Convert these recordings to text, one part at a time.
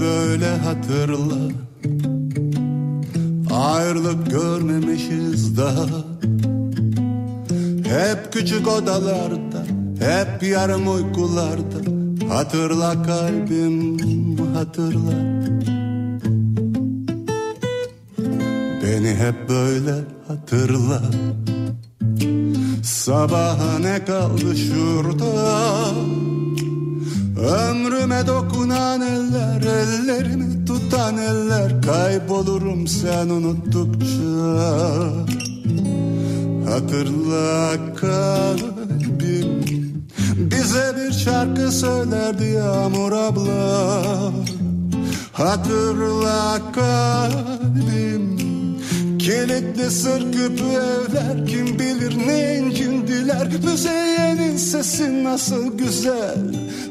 böyle hatırla. Ayrılık görmemişiz daha. Hep küçük odalarda Hep yarım uykularda. Hatırla kalbim hatırla. Beni hep böyle hatırla. Sabaha ne kaldı şurada Ömrüme dokunan eller Ellerimi tutan eller Kaybolurum sen unuttukça. Hatırla kalbim Bize bir şarkı söylerdi Yağmur abla. Hatırla kalbim Kilitli sır küpü evler Kim bilir ne incindiler Müzeyyenin sesi nasıl güzel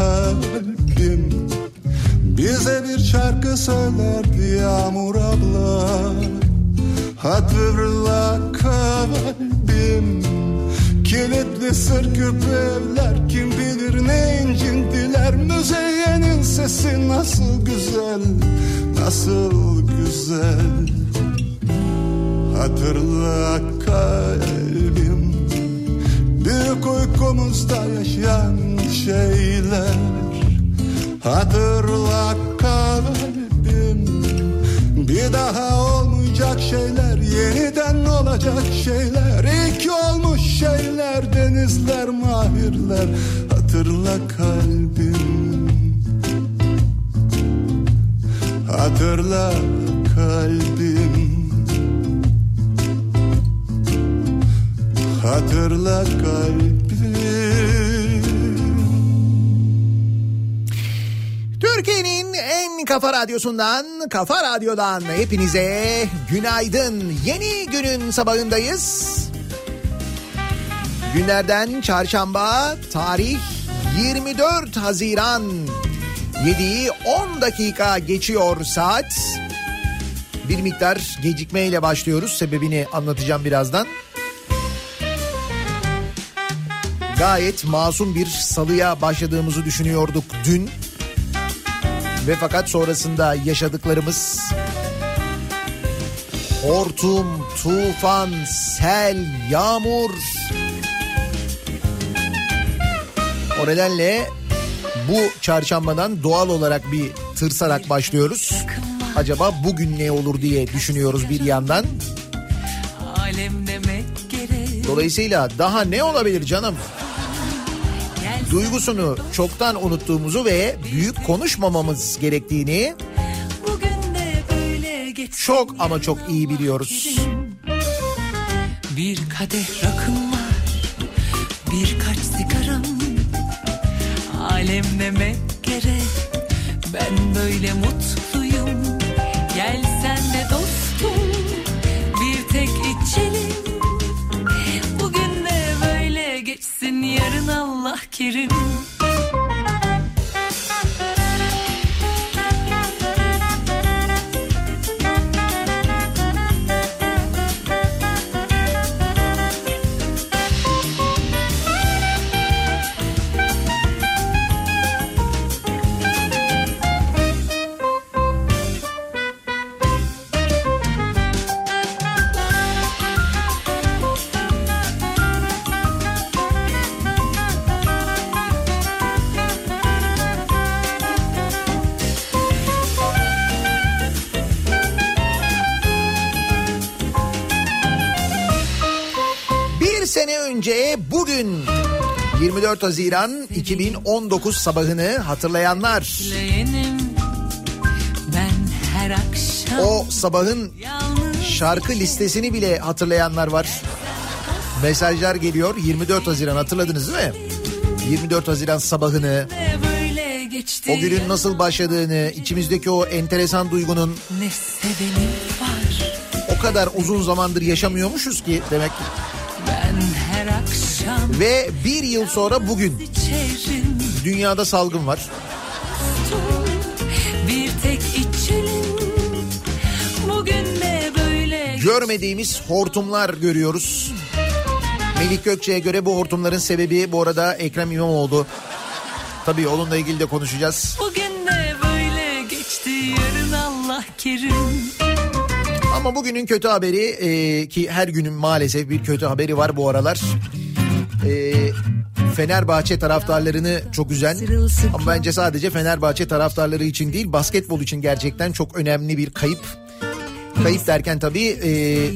Hatırla olmayacak şeyler Yeniden olacak şeyler. İlk olmuş şeyler Denizler mahirler. Hatırla kalbim. Hatırla kalbim. Hatırla kalbim kafa radyosundan, Kafa Radyo'dan hepinize günaydın. Yeni günün sabahındayız. Günlerden çarşamba, tarih 24 Haziran. 7'yi 10 dakika geçiyor saat. Bir miktar gecikmeyle başlıyoruz. Sebebini anlatacağım birazdan. Gayet masum bir salıya başladığımızı düşünüyorduk dün. Ve fakat sonrasında yaşadıklarımız hortum, tufan, sel, yağmur. O nedenle bu çarşambadan doğal olarak bir tırsarak başlıyoruz. Acaba bugün ne olur diye düşünüyoruz bir yandan. Dolayısıyla daha ne olabilir canım? Duygusunu çoktan unuttuğumuzu ve büyük konuşmamamız gerektiğini çok ama çok iyi biliyoruz. Bir kadeh rakım var Birkaç sigaram Alem gerek Ben böyle mutluyum Allah kerim önce bugün 24 Haziran 2019 sabahını hatırlayanlar. Ben her akşam O sabahın şarkı listesini bile hatırlayanlar var. Mesajlar geliyor 24 Haziran hatırladınız değil mi? 24 Haziran sabahını, o günün nasıl başladığını, içimizdeki o enteresan duygunun o kadar uzun zamandır yaşamıyormuşuz ki demek ki. Ve bir yıl sonra bugün dünyada salgın var. Bir tek içelim. Bugün ne böyle Görmediğimiz hortumlar görüyoruz. Melik Gökçe'ye göre bu hortumların sebebi bu arada Ekrem İmamoğlu. Tabii onunla ilgili de konuşacağız. Bugün ne böyle geçti yarın Allah kerim. Ama bugünün kötü haberi e, ki her günün maalesef bir kötü haberi var bu aralar. E, Fenerbahçe taraftarlarını çok üzen ama bence sadece Fenerbahçe taraftarları için değil basketbol için gerçekten çok önemli bir kayıp. Kayıp derken tabii e,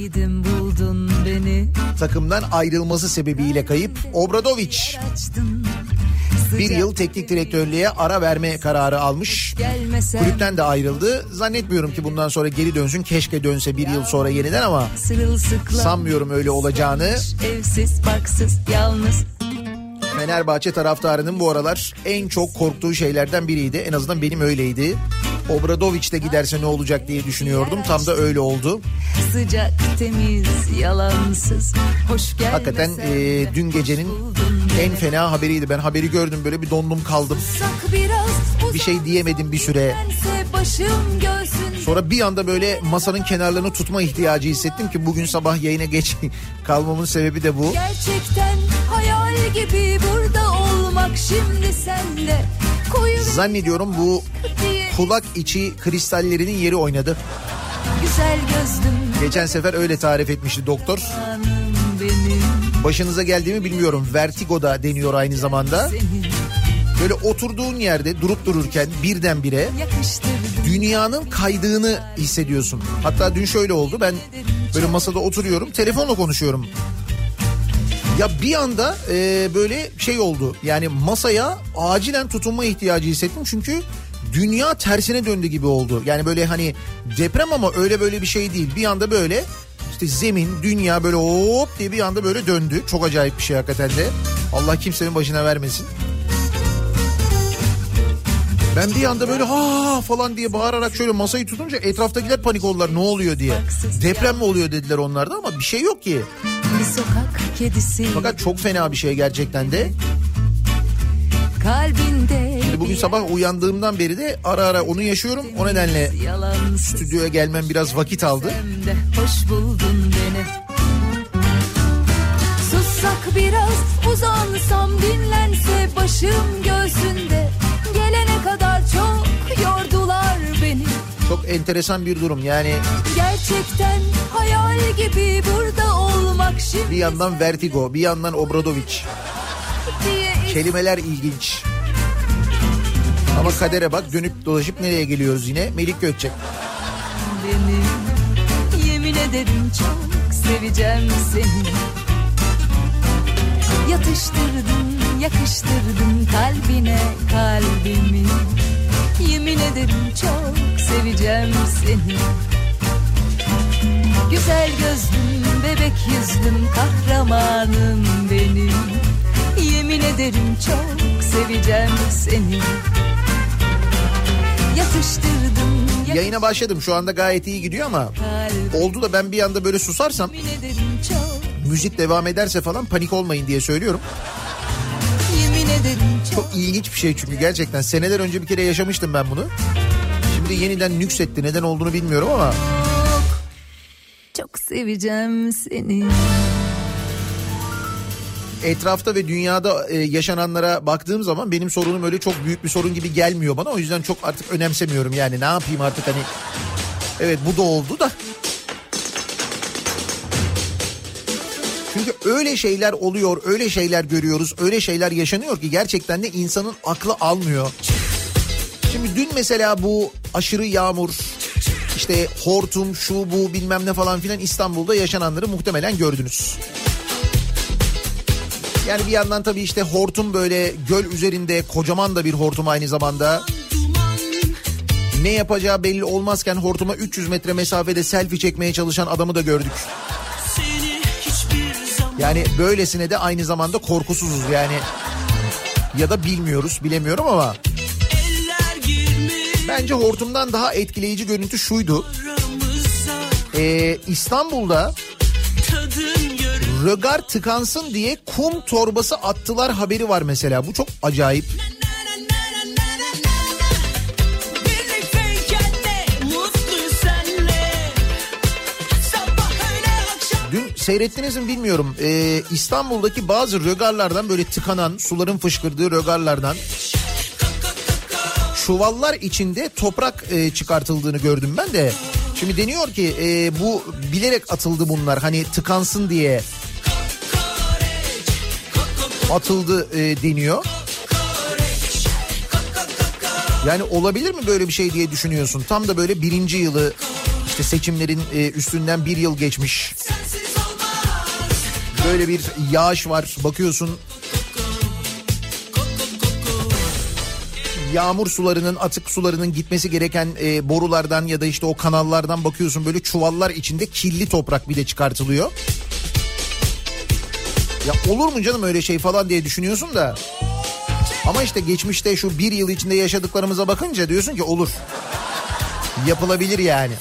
takımdan ayrılması sebebiyle kayıp. Obradovic açtın. Bir yıl teknik direktörlüğe ara verme kararı almış. Kulüpten de ayrıldı. Zannetmiyorum ki bundan sonra geri dönsün. Keşke dönse bir yıl sonra yeniden ama sanmıyorum öyle olacağını. Evsiz barksız yalnız Fenerbahçe taraftarının bu aralar en çok korktuğu şeylerden biriydi. En azından benim öyleydi. Obradoviç de giderse ne olacak diye düşünüyordum. Tam da öyle oldu. sıcak temiz yalansız hoş Hakikaten e, dün gecenin en fena haberiydi. Ben haberi gördüm böyle bir dondum kaldım. Bir şey diyemedim bir süre. Sonra bir anda böyle masanın kenarlarını tutma ihtiyacı hissettim ki bugün sabah yayına geç kalmamın sebebi de bu. Gerçekten hayal gibi burada koyu Zannediyorum bu kulak içi kristallerinin yeri oynadı. güzel gözlüm Geçen sefer öyle tarif etmişti doktor. Başınıza geldiğimi bilmiyorum. Vertigo da deniyor aynı zamanda. Böyle oturduğun yerde durup dururken birdenbire dünyanın kaydığını hissediyorsun. Hatta dün şöyle oldu. Ben böyle masada oturuyorum, telefonla konuşuyorum. Ya bir anda e, böyle şey oldu. Yani masaya acilen tutunma ihtiyacı hissettim. Çünkü dünya tersine döndü gibi oldu. Yani böyle hani deprem ama öyle böyle bir şey değil. Bir anda böyle işte zemin, dünya böyle hop diye bir anda böyle döndü. Çok acayip bir şey hakikaten de. Allah kimsenin başına vermesin. Ben bir anda böyle ha falan diye bağırarak şöyle masayı tutunca etraftakiler panik oldular ne oluyor diye. Deprem mi oluyor dediler onlar da ama bir şey yok ki. Bir sokak kedisi Fakat çok fena bir şey gerçekten de. kalbinde Şimdi bugün sabah uyandığımdan beri de ara ara onu yaşıyorum. O nedenle stüdyoya gelmem biraz vakit aldı. hoş buldun beni Sussak biraz uzansam dinlense başım göğsünde Gelene kadar çok yordular beni Çok enteresan bir durum yani Gerçekten hayal gibi burada olmak şimdi bir yandan Vertigo bir yandan Obradovic. diye Kelimeler ilginç. Ama kadere bak dönüp dolaşıp nereye geliyoruz yine? Melik Gökçek. beni Yemin ederim çok seveceğim seni Yatıştırdım, yakıştırdım kalbine kalbimi Yemin ederim çok seveceğim seni Güzel gözlüm, bebek yüzlüm, kahramanım benim. Yemin ederim çok seveceğim seni. Yatıştırdım, Yayına başladım şu anda gayet iyi gidiyor ama oldu da ben bir anda böyle susarsam müzik devam ederse falan panik olmayın diye söylüyorum. Çok ilginç bir şey çünkü gerçekten. Seneler önce bir kere yaşamıştım ben bunu. Şimdi yeniden nüksetti neden olduğunu bilmiyorum ama Çok seveceğim seni. etrafta ve dünyada e, yaşananlara baktığım zaman benim sorunum öyle çok büyük bir sorun gibi gelmiyor bana. O yüzden çok artık önemsemiyorum yani ne yapayım artık hani evet bu da oldu da. Çünkü öyle şeyler oluyor, öyle şeyler görüyoruz, öyle şeyler yaşanıyor ki gerçekten de insanın aklı almıyor. Şimdi dün mesela bu aşırı yağmur, işte hortum, şu bu bilmem ne falan filan İstanbul'da yaşananları muhtemelen gördünüz. Yani bir yandan tabii işte hortum böyle göl üzerinde kocaman da bir hortum aynı zamanda. Ne yapacağı belli olmazken hortuma 300 metre mesafede selfie çekmeye çalışan adamı da gördük. Yani böylesine de aynı zamanda korkusuzuz yani. Ya da bilmiyoruz bilemiyorum ama bence hortumdan daha etkileyici görüntü şuydu. Ee, İstanbul'da rögar tıkansın diye kum torbası attılar haberi var mesela. Bu çok acayip. Dün seyrettiniz mi bilmiyorum. Ee, İstanbul'daki bazı rögarlardan böyle tıkanan suların fışkırdığı rögarlardan çuvallar içinde toprak e, çıkartıldığını gördüm ben de. Şimdi deniyor ki e, bu bilerek atıldı bunlar hani tıkansın diye atıldı e, deniyor. Yani olabilir mi böyle bir şey diye düşünüyorsun. Tam da böyle birinci yılı işte seçimlerin e, üstünden bir yıl geçmiş. Böyle bir yağış var bakıyorsun. Yağmur sularının atık sularının gitmesi gereken e, borulardan ya da işte o kanallardan bakıyorsun böyle çuvallar içinde kirli toprak bir de çıkartılıyor. Ya olur mu canım öyle şey falan diye düşünüyorsun da. Ama işte geçmişte şu bir yıl içinde yaşadıklarımıza bakınca diyorsun ki olur. Yapılabilir yani.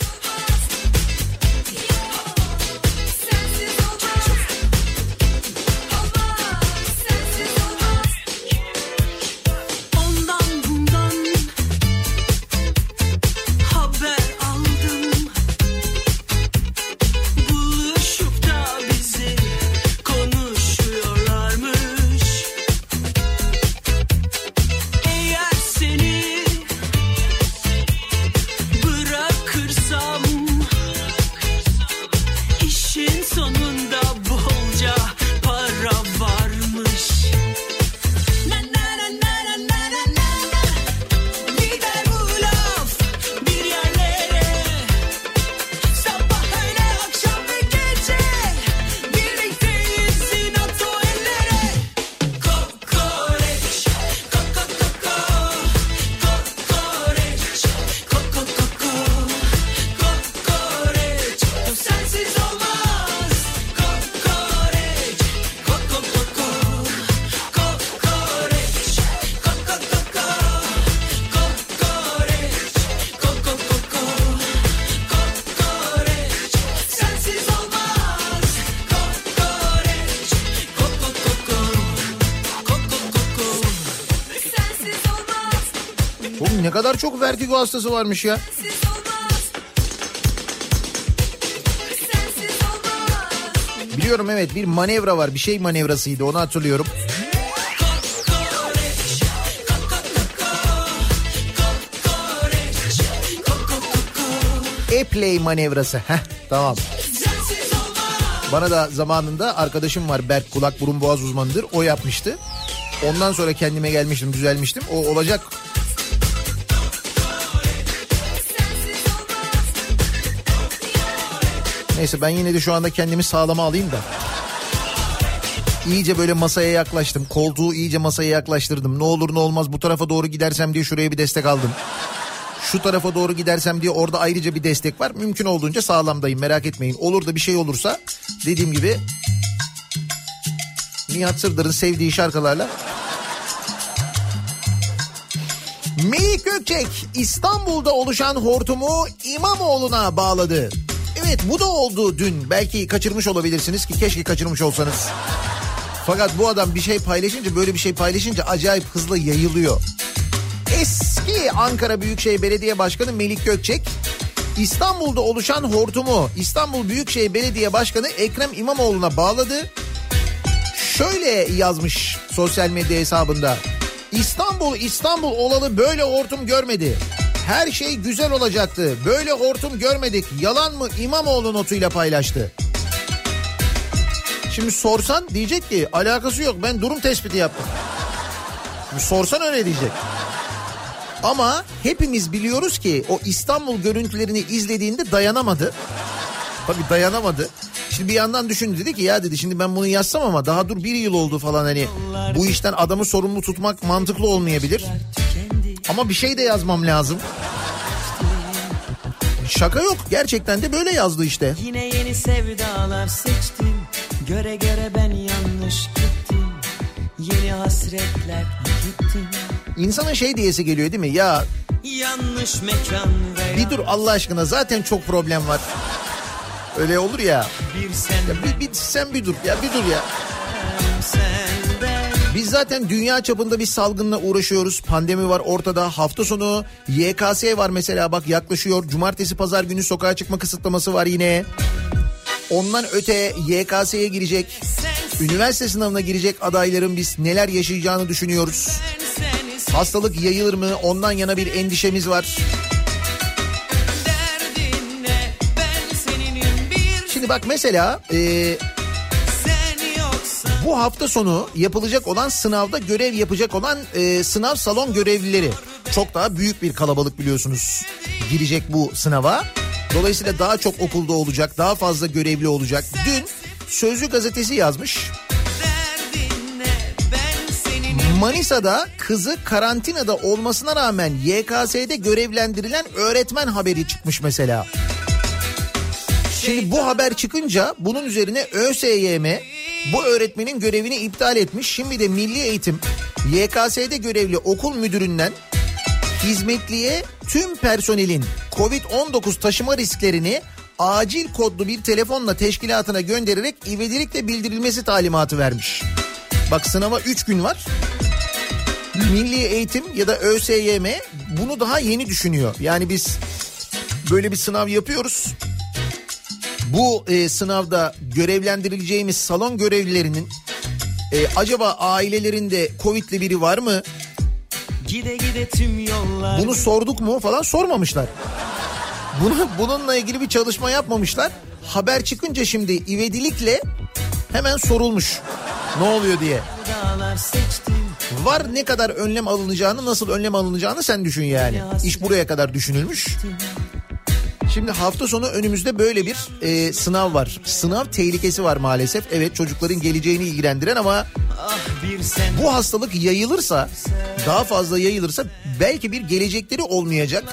Vertigo hastası varmış ya. Biliyorum evet bir manevra var bir şey manevrasıydı onu hatırlıyorum. E-play manevrası. Heh tamam. Bana da zamanında arkadaşım var Berk kulak burun boğaz uzmanıdır. O yapmıştı. Ondan sonra kendime gelmiştim düzelmiştim. O olacak. Neyse ben yine de şu anda kendimi sağlama alayım da. İyice böyle masaya yaklaştım. Koltuğu iyice masaya yaklaştırdım. Ne olur ne olmaz bu tarafa doğru gidersem diye şuraya bir destek aldım. Şu tarafa doğru gidersem diye orada ayrıca bir destek var. Mümkün olduğunca sağlamdayım merak etmeyin. Olur da bir şey olursa dediğim gibi Nihat Sırdar'ın sevdiği şarkılarla Melik Gökçek İstanbul'da oluşan hortumu İmamoğlu'na bağladı. Evet bu da oldu dün. Belki kaçırmış olabilirsiniz ki keşke kaçırmış olsanız. Fakat bu adam bir şey paylaşınca böyle bir şey paylaşınca acayip hızlı yayılıyor. Eski Ankara Büyükşehir Belediye Başkanı Melik Gökçek İstanbul'da oluşan hortumu İstanbul Büyükşehir Belediye Başkanı Ekrem İmamoğlu'na bağladı. Şöyle yazmış sosyal medya hesabında. İstanbul İstanbul olalı böyle hortum görmedi. Her şey güzel olacaktı. Böyle hortum görmedik. Yalan mı İmamoğlu notuyla paylaştı. Şimdi sorsan diyecek ki alakası yok ben durum tespiti yaptım. Şimdi sorsan öyle diyecek. Ama hepimiz biliyoruz ki o İstanbul görüntülerini izlediğinde dayanamadı. Tabii dayanamadı. Şimdi bir yandan düşündü dedi ki ya dedi şimdi ben bunu yazsam ama daha dur bir yıl oldu falan hani bu işten adamı sorumlu tutmak mantıklı olmayabilir. Ama bir şey de yazmam lazım. Şaka yok gerçekten de böyle yazdı işte. Yine yeni sevdalar seçtim Göre göre ben yanlış gittim Yeni hasretler gittim İnsanın şey diyesi geliyor değil mi? Ya Yanlış mekan ve bir dur Allah aşkına zaten çok problem var. Öyle olur ya. bir sen ya bir, bir, sen bir dur ya bir dur ya. Biz zaten dünya çapında bir salgınla uğraşıyoruz. Pandemi var ortada. Hafta sonu YKS var mesela bak yaklaşıyor. Cumartesi pazar günü sokağa çıkma kısıtlaması var yine. Ondan öte YKS'ye girecek. Üniversite sınavına girecek adayların biz neler yaşayacağını düşünüyoruz. Hastalık yayılır mı? Ondan yana bir endişemiz var. Şimdi bak mesela e, bu hafta sonu yapılacak olan sınavda görev yapacak olan e, sınav salon görevlileri çok daha büyük bir kalabalık biliyorsunuz girecek bu sınava. Dolayısıyla daha çok okulda olacak, daha fazla görevli olacak. Dün Sözcü gazetesi yazmış. Manisa'da kızı karantinada olmasına rağmen YKS'de görevlendirilen öğretmen haberi çıkmış mesela. Şimdi bu haber çıkınca bunun üzerine ÖSYM bu öğretmenin görevini iptal etmiş. Şimdi de Milli Eğitim YKS'de görevli okul müdüründen hizmetliye tüm personelin Covid-19 taşıma risklerini acil kodlu bir telefonla teşkilatına göndererek ivedilikle bildirilmesi talimatı vermiş. Bak sınava 3 gün var. Milli Eğitim ya da ÖSYM bunu daha yeni düşünüyor. Yani biz böyle bir sınav yapıyoruz. Bu e, sınavda görevlendirileceğimiz salon görevlilerinin e, acaba ailelerinde Covid'li biri var mı? Gide gide tüm yollar Bunu sorduk mu falan sormamışlar. Bunu, bununla ilgili bir çalışma yapmamışlar. Haber çıkınca şimdi ivedilikle hemen sorulmuş. Ne oluyor diye. Var ne kadar önlem alınacağını, nasıl önlem alınacağını sen düşün yani. İş buraya kadar düşünülmüş. Şimdi hafta sonu önümüzde böyle bir e, sınav var. Sınav tehlikesi var maalesef. Evet çocukların geleceğini ilgilendiren ama bu hastalık yayılırsa, daha fazla yayılırsa belki bir gelecekleri olmayacak.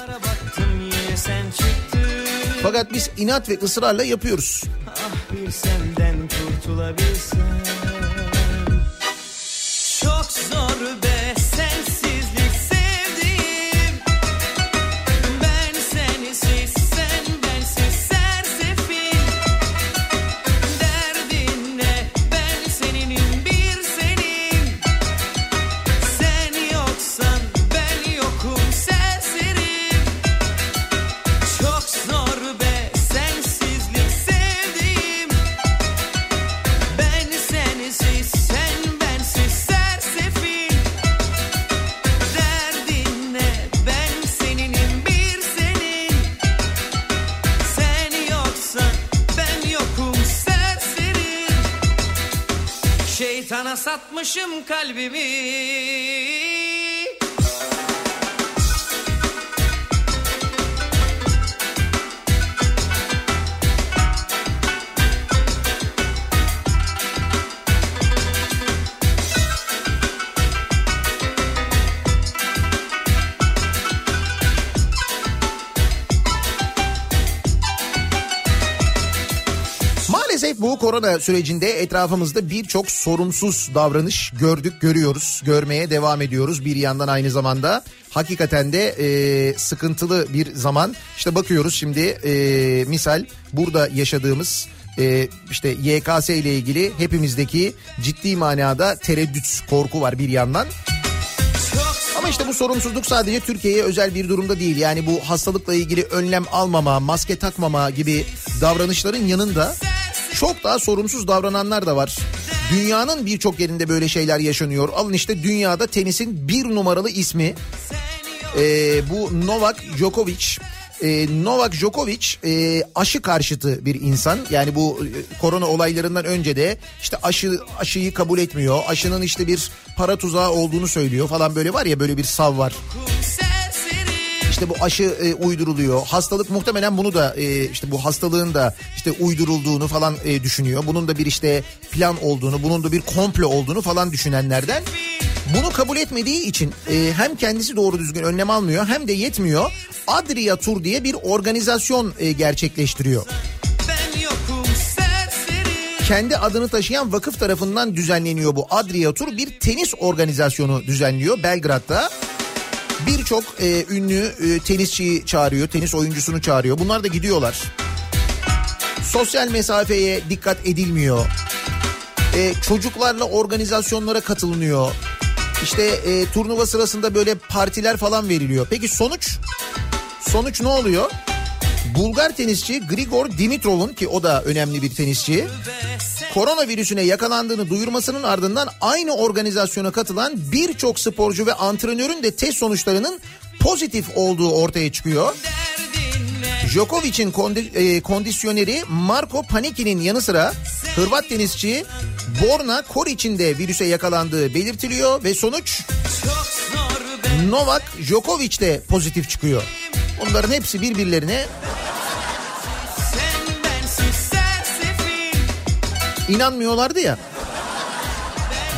Fakat biz inat ve ısrarla yapıyoruz. Çok zor Satmışım kalbimi korona sürecinde etrafımızda birçok sorumsuz davranış gördük, görüyoruz, görmeye devam ediyoruz. Bir yandan aynı zamanda hakikaten de e, sıkıntılı bir zaman. İşte bakıyoruz şimdi e, misal burada yaşadığımız e, işte YKS ile ilgili hepimizdeki ciddi manada tereddüt, korku var bir yandan. Ama işte bu sorumsuzluk sadece Türkiye'ye özel bir durumda değil. Yani bu hastalıkla ilgili önlem almama, maske takmama gibi davranışların yanında çok daha sorumsuz davrananlar da var. Dünyanın birçok yerinde böyle şeyler yaşanıyor. Alın işte dünyada tenisin bir numaralı ismi e, bu Novak Djokovic. E, Novak Djokovic e, aşı karşıtı bir insan. Yani bu e, korona olaylarından önce de işte aşı aşıyı kabul etmiyor. Aşının işte bir para tuzağı olduğunu söylüyor falan böyle var ya böyle bir sav var. serseri işte bu aşı e, uyduruluyor. Hastalık muhtemelen bunu da e, işte bu hastalığın da işte uydurulduğunu falan e, düşünüyor. Bunun da bir işte plan olduğunu, bunun da bir komplo olduğunu falan düşünenlerden. Bunu kabul etmediği için e, hem kendisi doğru düzgün önlem almıyor hem de yetmiyor. Adria Tur diye bir organizasyon e, gerçekleştiriyor. Kendi adını taşıyan vakıf tarafından düzenleniyor bu Adria Tur bir tenis organizasyonu düzenliyor Belgrad'da. Birçok e, ünlü e, tenisçiyi çağırıyor, tenis oyuncusunu çağırıyor. Bunlar da gidiyorlar. Sosyal mesafeye dikkat edilmiyor. E, çocuklarla organizasyonlara katılınıyor. İşte e, turnuva sırasında böyle partiler falan veriliyor. Peki sonuç? Sonuç ne oluyor? Bulgar tenisçi Grigor Dimitrov'un ki o da önemli bir tenisçi koronavirüsüne yakalandığını duyurmasının ardından aynı organizasyona katılan birçok sporcu ve antrenörün de test sonuçlarının pozitif olduğu ortaya çıkıyor. Djokovic'in kondi- e, kondisyoneri Marko Paniki'nin yanı sıra Hırvat tenisçi Borna Koric'in de virüse yakalandığı belirtiliyor ve sonuç Novak Djokovic de pozitif çıkıyor. Bunların hepsi birbirlerine inanmıyorlardı ya.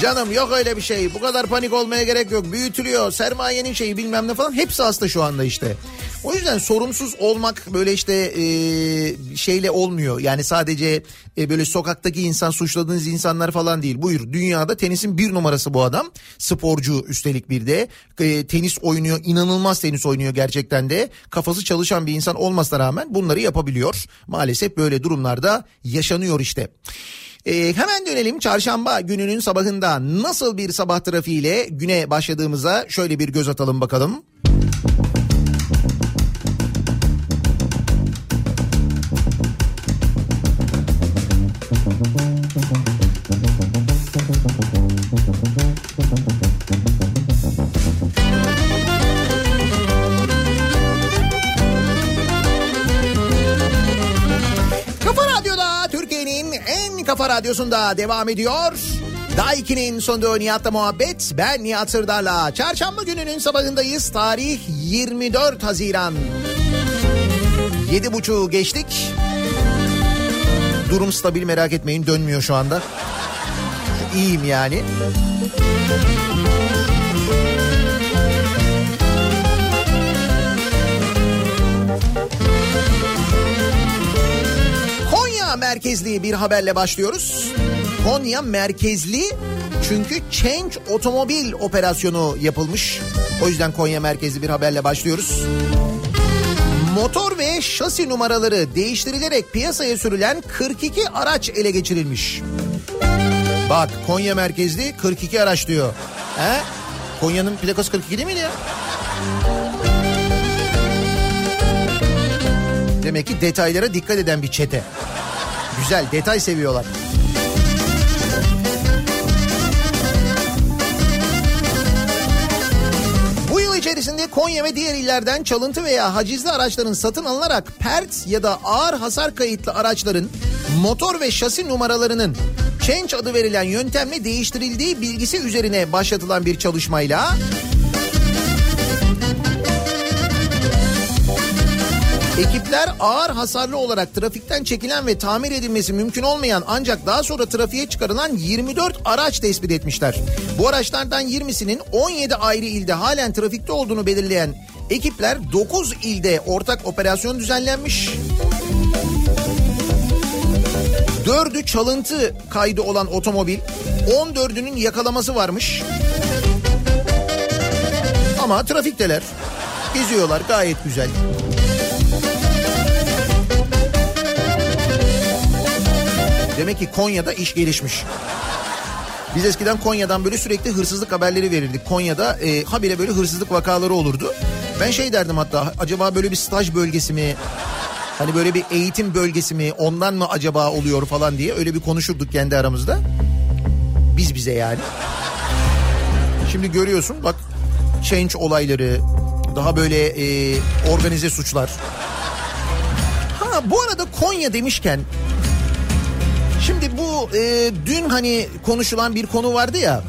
Canım yok öyle bir şey bu kadar panik olmaya gerek yok büyütülüyor sermayenin şeyi bilmem ne falan hepsi hasta şu anda işte. O yüzden sorumsuz olmak böyle işte e, şeyle olmuyor yani sadece e, böyle sokaktaki insan suçladığınız insanlar falan değil. Buyur dünyada tenisin bir numarası bu adam sporcu üstelik bir de E, tenis oynuyor inanılmaz tenis oynuyor gerçekten de kafası çalışan bir insan olmasına rağmen bunları yapabiliyor. Maalesef böyle durumlarda yaşanıyor işte. Ee, hemen dönelim çarşamba gününün sabahında nasıl bir sabah trafiğiyle güne başladığımıza şöyle bir göz atalım bakalım. En kafa radyosunda devam ediyor. Daiki'nin sonunda Nihat'la muhabbet. Ben Nihat Sırdar'la. Çarşamba gününün sabahındayız. Tarih 24 Haziran. Yedi buçuğu geçtik. Durum stabil merak etmeyin dönmüyor şu anda. İyiyim yani. Merkezli bir haberle başlıyoruz. Konya merkezli çünkü Change Otomobil operasyonu yapılmış. O yüzden Konya merkezli bir haberle başlıyoruz. Motor ve şasi numaraları değiştirilerek piyasaya sürülen 42 araç ele geçirilmiş. Bak Konya merkezli 42 araç diyor. He? Konya'nın plakası 42 değil miydi ya? Demek ki detaylara dikkat eden bir çete. Güzel detay seviyorlar. Bu yıl içerisinde Konya ve diğer illerden çalıntı veya hacizli araçların satın alınarak pert ya da ağır hasar kayıtlı araçların motor ve şasi numaralarının Change adı verilen yöntemle değiştirildiği bilgisi üzerine başlatılan bir çalışmayla Ekipler ağır hasarlı olarak trafikten çekilen ve tamir edilmesi mümkün olmayan ancak daha sonra trafiğe çıkarılan 24 araç tespit etmişler. Bu araçlardan 20'sinin 17 ayrı ilde halen trafikte olduğunu belirleyen ekipler 9 ilde ortak operasyon düzenlenmiş. Dördü çalıntı kaydı olan otomobil 14'ünün yakalaması varmış. Ama trafikteler. Geziyorlar gayet güzel. Demek ki Konya'da iş gelişmiş. Biz eskiden Konya'dan böyle sürekli hırsızlık haberleri verirdik. Konya'da e, habire böyle hırsızlık vakaları olurdu. Ben şey derdim hatta acaba böyle bir staj bölgesi mi? Hani böyle bir eğitim bölgesi mi? Ondan mı acaba oluyor falan diye öyle bir konuşurduk kendi aramızda. Biz bize yani. Şimdi görüyorsun bak change olayları daha böyle e, organize suçlar. Ha bu arada Konya demişken Şimdi bu e, dün hani konuşulan bir konu vardı ya.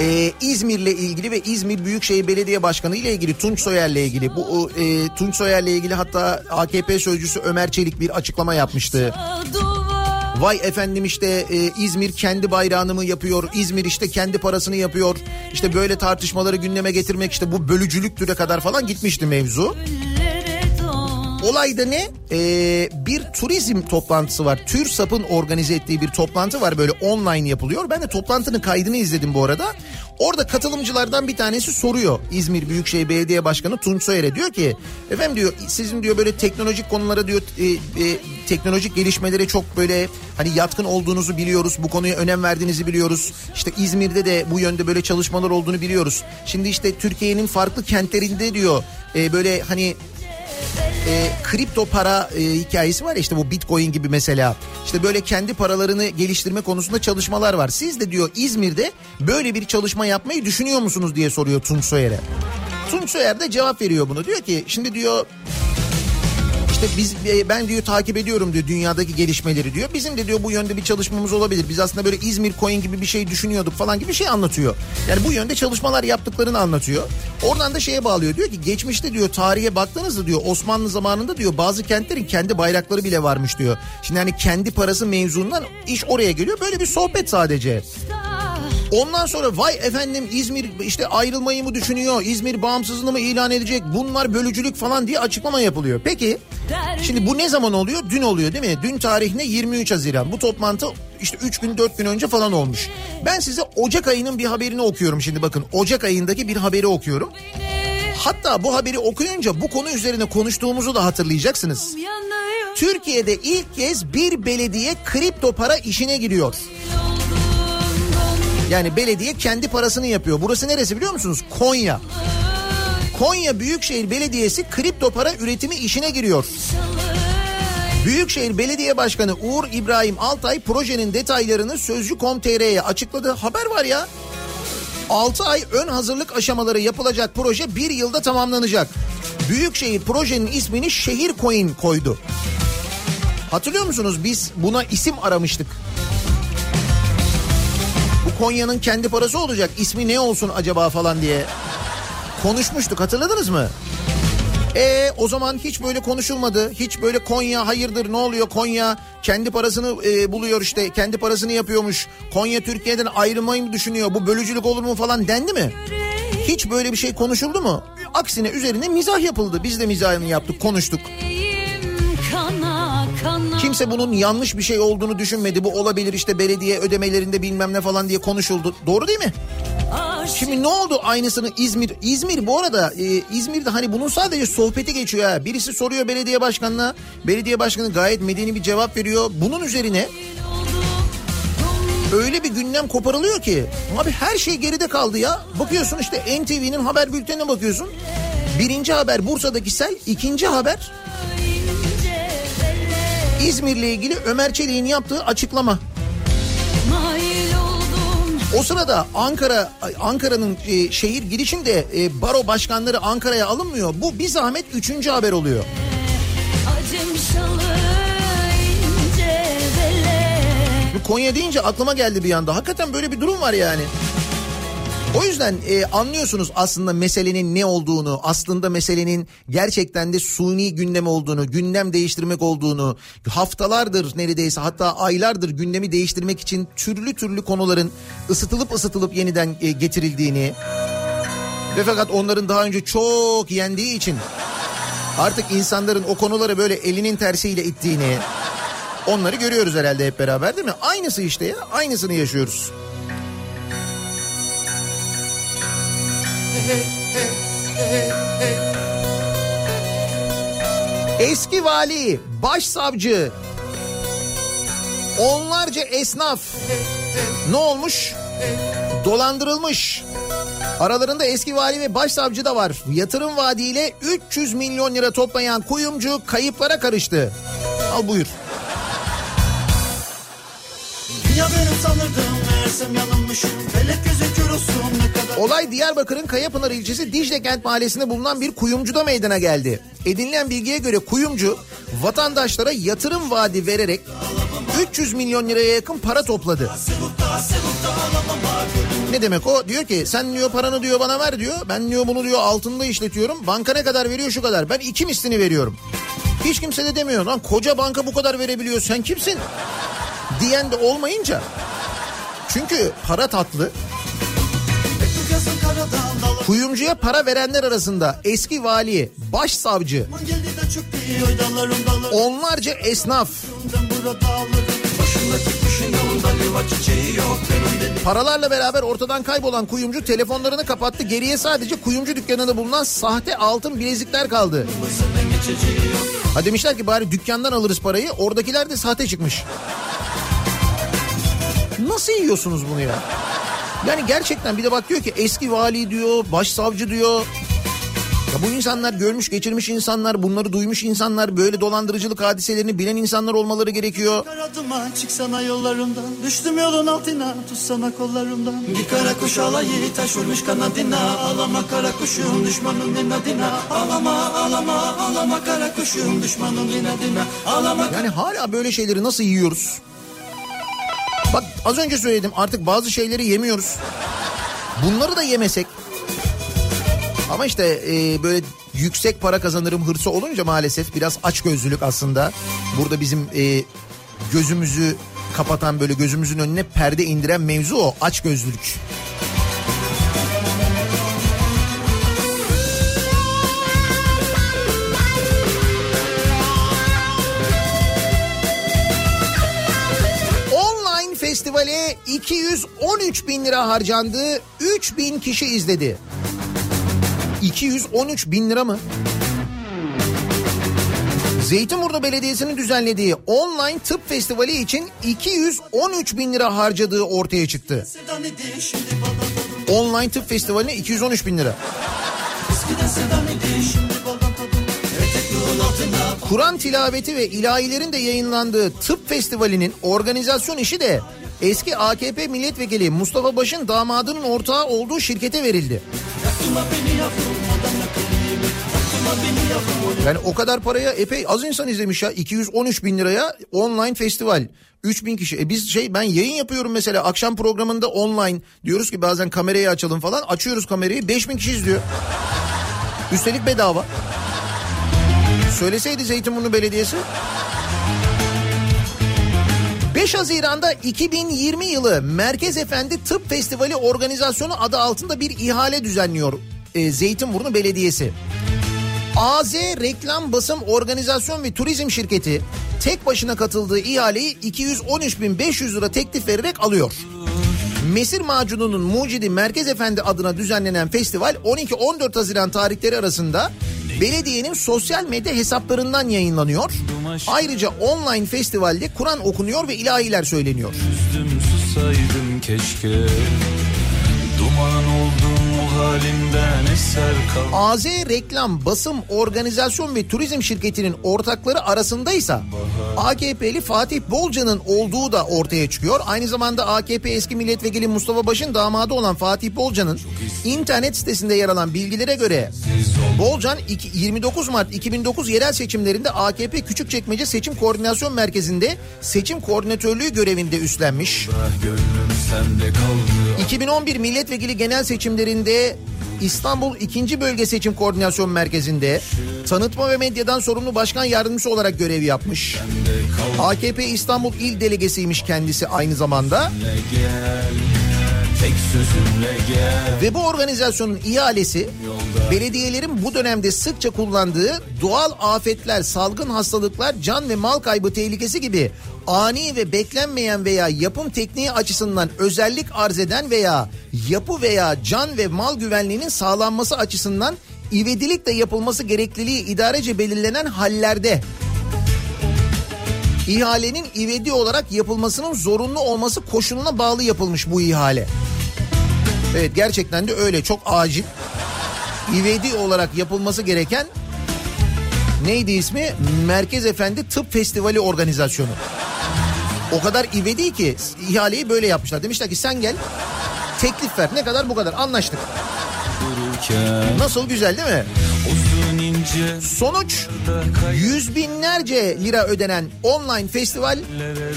Ee, İzmir'le ilgili ve İzmir Büyükşehir Belediye Başkanı ile ilgili Tunç Soyer'le ilgili bu e, Tunç Soyer'le ilgili hatta AKP sözcüsü Ömer Çelik bir açıklama yapmıştı. Vay efendim işte e, İzmir kendi bayrağını mı yapıyor? İzmir işte kendi parasını yapıyor. İşte böyle tartışmaları gündeme getirmek işte bu bölücülüktüre kadar falan gitmişti mevzu. Olayda ne? Ee, bir turizm toplantısı var. TÜRSAP'ın organize ettiği bir toplantı var böyle online yapılıyor. Ben de toplantının kaydını izledim bu arada. Orada katılımcılardan bir tanesi soruyor İzmir Büyükşehir Belediye Başkanı Tunç Soyer'e diyor ki efendim diyor sizin diyor böyle teknolojik konulara diyor e, e, teknolojik gelişmelere çok böyle hani yatkın olduğunuzu biliyoruz. Bu konuya önem verdiğinizi biliyoruz. İşte İzmir'de de bu yönde böyle çalışmalar olduğunu biliyoruz. Şimdi işte Türkiye'nin farklı kentlerinde diyor e, böyle hani e, kripto para e, hikayesi var ya işte bu bitcoin gibi mesela. İşte böyle kendi paralarını geliştirme konusunda çalışmalar var. Siz de diyor İzmir'de böyle bir çalışma yapmayı düşünüyor musunuz diye soruyor Tunç Soyer'e. Tunç Soyer de cevap veriyor bunu. Diyor ki şimdi diyor işte biz e, ben diyor takip ediyorum diyor dünyadaki gelişmeleri diyor. Bizim de diyor bu yönde bir çalışmamız olabilir. Biz aslında böyle İzmir Coin gibi bir şey düşünüyorduk falan gibi bir şey anlatıyor. Yani bu yönde çalışmalar yaptıklarını anlatıyor. Oradan da şeye bağlıyor. Diyor ki geçmişte diyor tarihe baktığınızda diyor Osmanlı zamanında diyor bazı kentlerin kendi bayrakları bile varmış diyor. Şimdi hani kendi parası mevzundan iş oraya geliyor. Böyle bir sohbet sadece. Ondan sonra vay efendim İzmir işte ayrılmayı mı düşünüyor? İzmir bağımsızlığını mı ilan edecek? Bunlar bölücülük falan diye açıklama yapılıyor. Peki şimdi bu ne zaman oluyor? Dün oluyor değil mi? Dün tarih ne? 23 Haziran. Bu toplantı işte 3 gün 4 gün önce falan olmuş. Ben size Ocak ayının bir haberini okuyorum şimdi bakın. Ocak ayındaki bir haberi okuyorum. Hatta bu haberi okuyunca bu konu üzerine konuştuğumuzu da hatırlayacaksınız. Türkiye'de ilk kez bir belediye kripto para işine giriyor. Yani belediye kendi parasını yapıyor. Burası neresi biliyor musunuz? Konya. Konya Büyükşehir Belediyesi kripto para üretimi işine giriyor. Büyükşehir Belediye Başkanı Uğur İbrahim Altay projenin detaylarını Sözcü.com.tr'ye açıkladı. Haber var ya. 6 ay ön hazırlık aşamaları yapılacak proje bir yılda tamamlanacak. Büyükşehir projenin ismini Şehir Coin koydu. Hatırlıyor musunuz biz buna isim aramıştık. Konya'nın kendi parası olacak. İsmi ne olsun acaba falan diye konuşmuştuk hatırladınız mı? E o zaman hiç böyle konuşulmadı. Hiç böyle Konya hayırdır ne oluyor Konya kendi parasını e, buluyor işte kendi parasını yapıyormuş. Konya Türkiye'den ayrılmayı mı düşünüyor? Bu bölücülük olur mu falan dendi mi? Hiç böyle bir şey konuşuldu mu? Aksine üzerine mizah yapıldı. Biz de mizahını yaptık, konuştuk. Kimse bunun yanlış bir şey olduğunu düşünmedi. Bu olabilir işte belediye ödemelerinde bilmem ne falan diye konuşuldu. Doğru değil mi? Şimdi ne oldu aynısını İzmir? İzmir bu arada e, İzmir'de hani bunun sadece sohbeti geçiyor ha. Birisi soruyor belediye başkanına. Belediye başkanı gayet medeni bir cevap veriyor. Bunun üzerine öyle bir gündem koparılıyor ki. Abi her şey geride kaldı ya. Bakıyorsun işte NTV'nin haber bültenine bakıyorsun. Birinci haber Bursa'daki sel. ikinci haber İzmir'le ilgili Ömer Çelik'in yaptığı açıklama. O sırada Ankara Ankara'nın e, şehir girişinde e, baro başkanları Ankara'ya alınmıyor. Bu bir zahmet üçüncü haber oluyor. Bu Konya deyince aklıma geldi bir anda. Hakikaten böyle bir durum var yani. O yüzden e, anlıyorsunuz aslında meselenin ne olduğunu, aslında meselenin gerçekten de suni gündem olduğunu, gündem değiştirmek olduğunu, haftalardır neredeyse hatta aylardır gündemi değiştirmek için türlü türlü konuların ısıtılıp ısıtılıp yeniden e, getirildiğini ve fakat onların daha önce çok yendiği için artık insanların o konuları böyle elinin tersiyle ittiğini onları görüyoruz herhalde hep beraber değil mi? Aynısı işte ya, aynısını yaşıyoruz. Eski vali, başsavcı, onlarca esnaf ne olmuş? Dolandırılmış. Aralarında eski vali ve başsavcı da var. Yatırım vaadiyle 300 milyon lira toplayan kuyumcu kayıplara karıştı. Al buyur. Ya Felek gözü kör olsun ne kadar Olay Diyarbakır'ın Kayapınar ilçesi Dicle Kent mahallesinde bulunan bir kuyumcuda meydana geldi. Edinilen bilgiye göre kuyumcu vatandaşlara yatırım vaadi vererek 300 milyon liraya yakın para topladı. Ne demek o? Diyor ki sen diyor paranı diyor bana ver diyor. Ben diyor bunu diyor altında işletiyorum. Banka ne kadar veriyor şu kadar. Ben iki mislini veriyorum. Hiç kimse de demiyor lan koca banka bu kadar verebiliyor sen kimsin? Diyen de olmayınca. Çünkü para tatlı. Kuyumcuya para verenler arasında eski vali, başsavcı, onlarca esnaf, paralarla beraber ortadan kaybolan kuyumcu telefonlarını kapattı. Geriye sadece kuyumcu dükkanında bulunan sahte altın bilezikler kaldı. Ha demişler ki bari dükkandan alırız parayı. Oradakiler de sahte çıkmış. Nasıl yiyorsunuz bunu ya? Yani gerçekten bir de bak diyor ki eski vali diyor, başsavcı diyor. Ya bu insanlar görmüş geçirmiş insanlar, bunları duymuş insanlar, böyle dolandırıcılık hadiselerini bilen insanlar olmaları gerekiyor. Karadıma çıksana yollarımdan Düştüm yolun altına tutsana kollarımdan Bir kara kuş alayı taş vurmuş kanadına Ağlama kara kuşum düşmanın inadına Ağlama ağlama ağlama kara kuşum düşmanın inadına Ağlama Yani hala böyle şeyleri nasıl yiyoruz? Bak az önce söyledim artık bazı şeyleri yemiyoruz. Bunları da yemesek. Ama işte e, böyle yüksek para kazanırım hırsı olunca maalesef biraz açgözlülük aslında. Burada bizim e, gözümüzü kapatan böyle gözümüzün önüne perde indiren mevzu o açgözlülük. Festivale 213 bin lira harcandı. 3 bin kişi izledi. 213 bin lira mı? Zeytinburnu Belediyesi'nin düzenlediği online tıp festivali için 213 bin lira harcadığı ortaya çıktı. Online tıp festivaline 213 bin lira. Kur'an tilaveti ve ilahilerin de yayınlandığı tıp festivalinin organizasyon işi de eski AKP milletvekili Mustafa Baş'ın damadının ortağı olduğu şirkete verildi. Yani o kadar paraya epey az insan izlemiş ya. 213 bin liraya online festival. 3 bin kişi. E biz şey ben yayın yapıyorum mesela akşam programında online. Diyoruz ki bazen kamerayı açalım falan. Açıyoruz kamerayı 5 bin kişi izliyor. Üstelik bedava. Söyleseydi Zeytinburnu Belediyesi. 5 Haziran'da 2020 yılı Merkez Efendi Tıp Festivali organizasyonu adı altında bir ihale düzenliyor e, Zeytinburnu Belediyesi. AZ Reklam Basım Organizasyon ve Turizm Şirketi tek başına katıldığı ihaleyi 213.500 lira teklif vererek alıyor. Mesir macununun mucidi Merkez Efendi adına düzenlenen festival 12-14 Haziran tarihleri arasında belediyenin sosyal medya hesaplarından yayınlanıyor. Ayrıca online festivalde Kur'an okunuyor ve ilahiler söyleniyor. Üzdüm susaydım keşke Duman oldum o halimden eser kal AZ Reklam, Basım, Organizasyon ve Turizm Şirketi'nin ortakları arasındaysa AKP'li Fatih Bolca'nın olduğu da ortaya çıkıyor. Aynı zamanda AKP eski milletvekili Mustafa Baş'ın damadı olan Fatih Bolca'nın internet sitesinde yer alan bilgilere göre Bolcan iki- 29 Mart 2009 yerel seçimlerinde AKP Küçükçekmece Seçim Koordinasyon Merkezi'nde seçim koordinatörlüğü görevinde üstlenmiş. Gönlüm sende kaldı. 2011 milletvekili genel seçimlerinde İstanbul 2. Bölge Seçim Koordinasyon Merkezi'nde tanıtma ve medyadan sorumlu başkan yardımcısı olarak görev yapmış. AKP İstanbul İl Delegesiymiş kendisi aynı zamanda. Ve bu organizasyonun ihalesi belediyelerin bu dönemde sıkça kullandığı doğal afetler, salgın hastalıklar, can ve mal kaybı tehlikesi gibi ani ve beklenmeyen veya yapım tekniği açısından özellik arz eden veya yapı veya can ve mal güvenliğinin sağlanması açısından ivedilikle yapılması gerekliliği idarece belirlenen hallerde ihalenin ivedi olarak yapılmasının zorunlu olması koşuluna bağlı yapılmış bu ihale. Evet gerçekten de öyle çok acil. İvedi olarak yapılması gereken neydi ismi? Merkez Efendi Tıp Festivali organizasyonu. O kadar ivedi ki ihaleyi böyle yapmışlar. Demişler ki sen gel teklif ver ne kadar bu kadar anlaştık. Nasıl güzel değil mi? Sonuç yüz binlerce lira ödenen online festival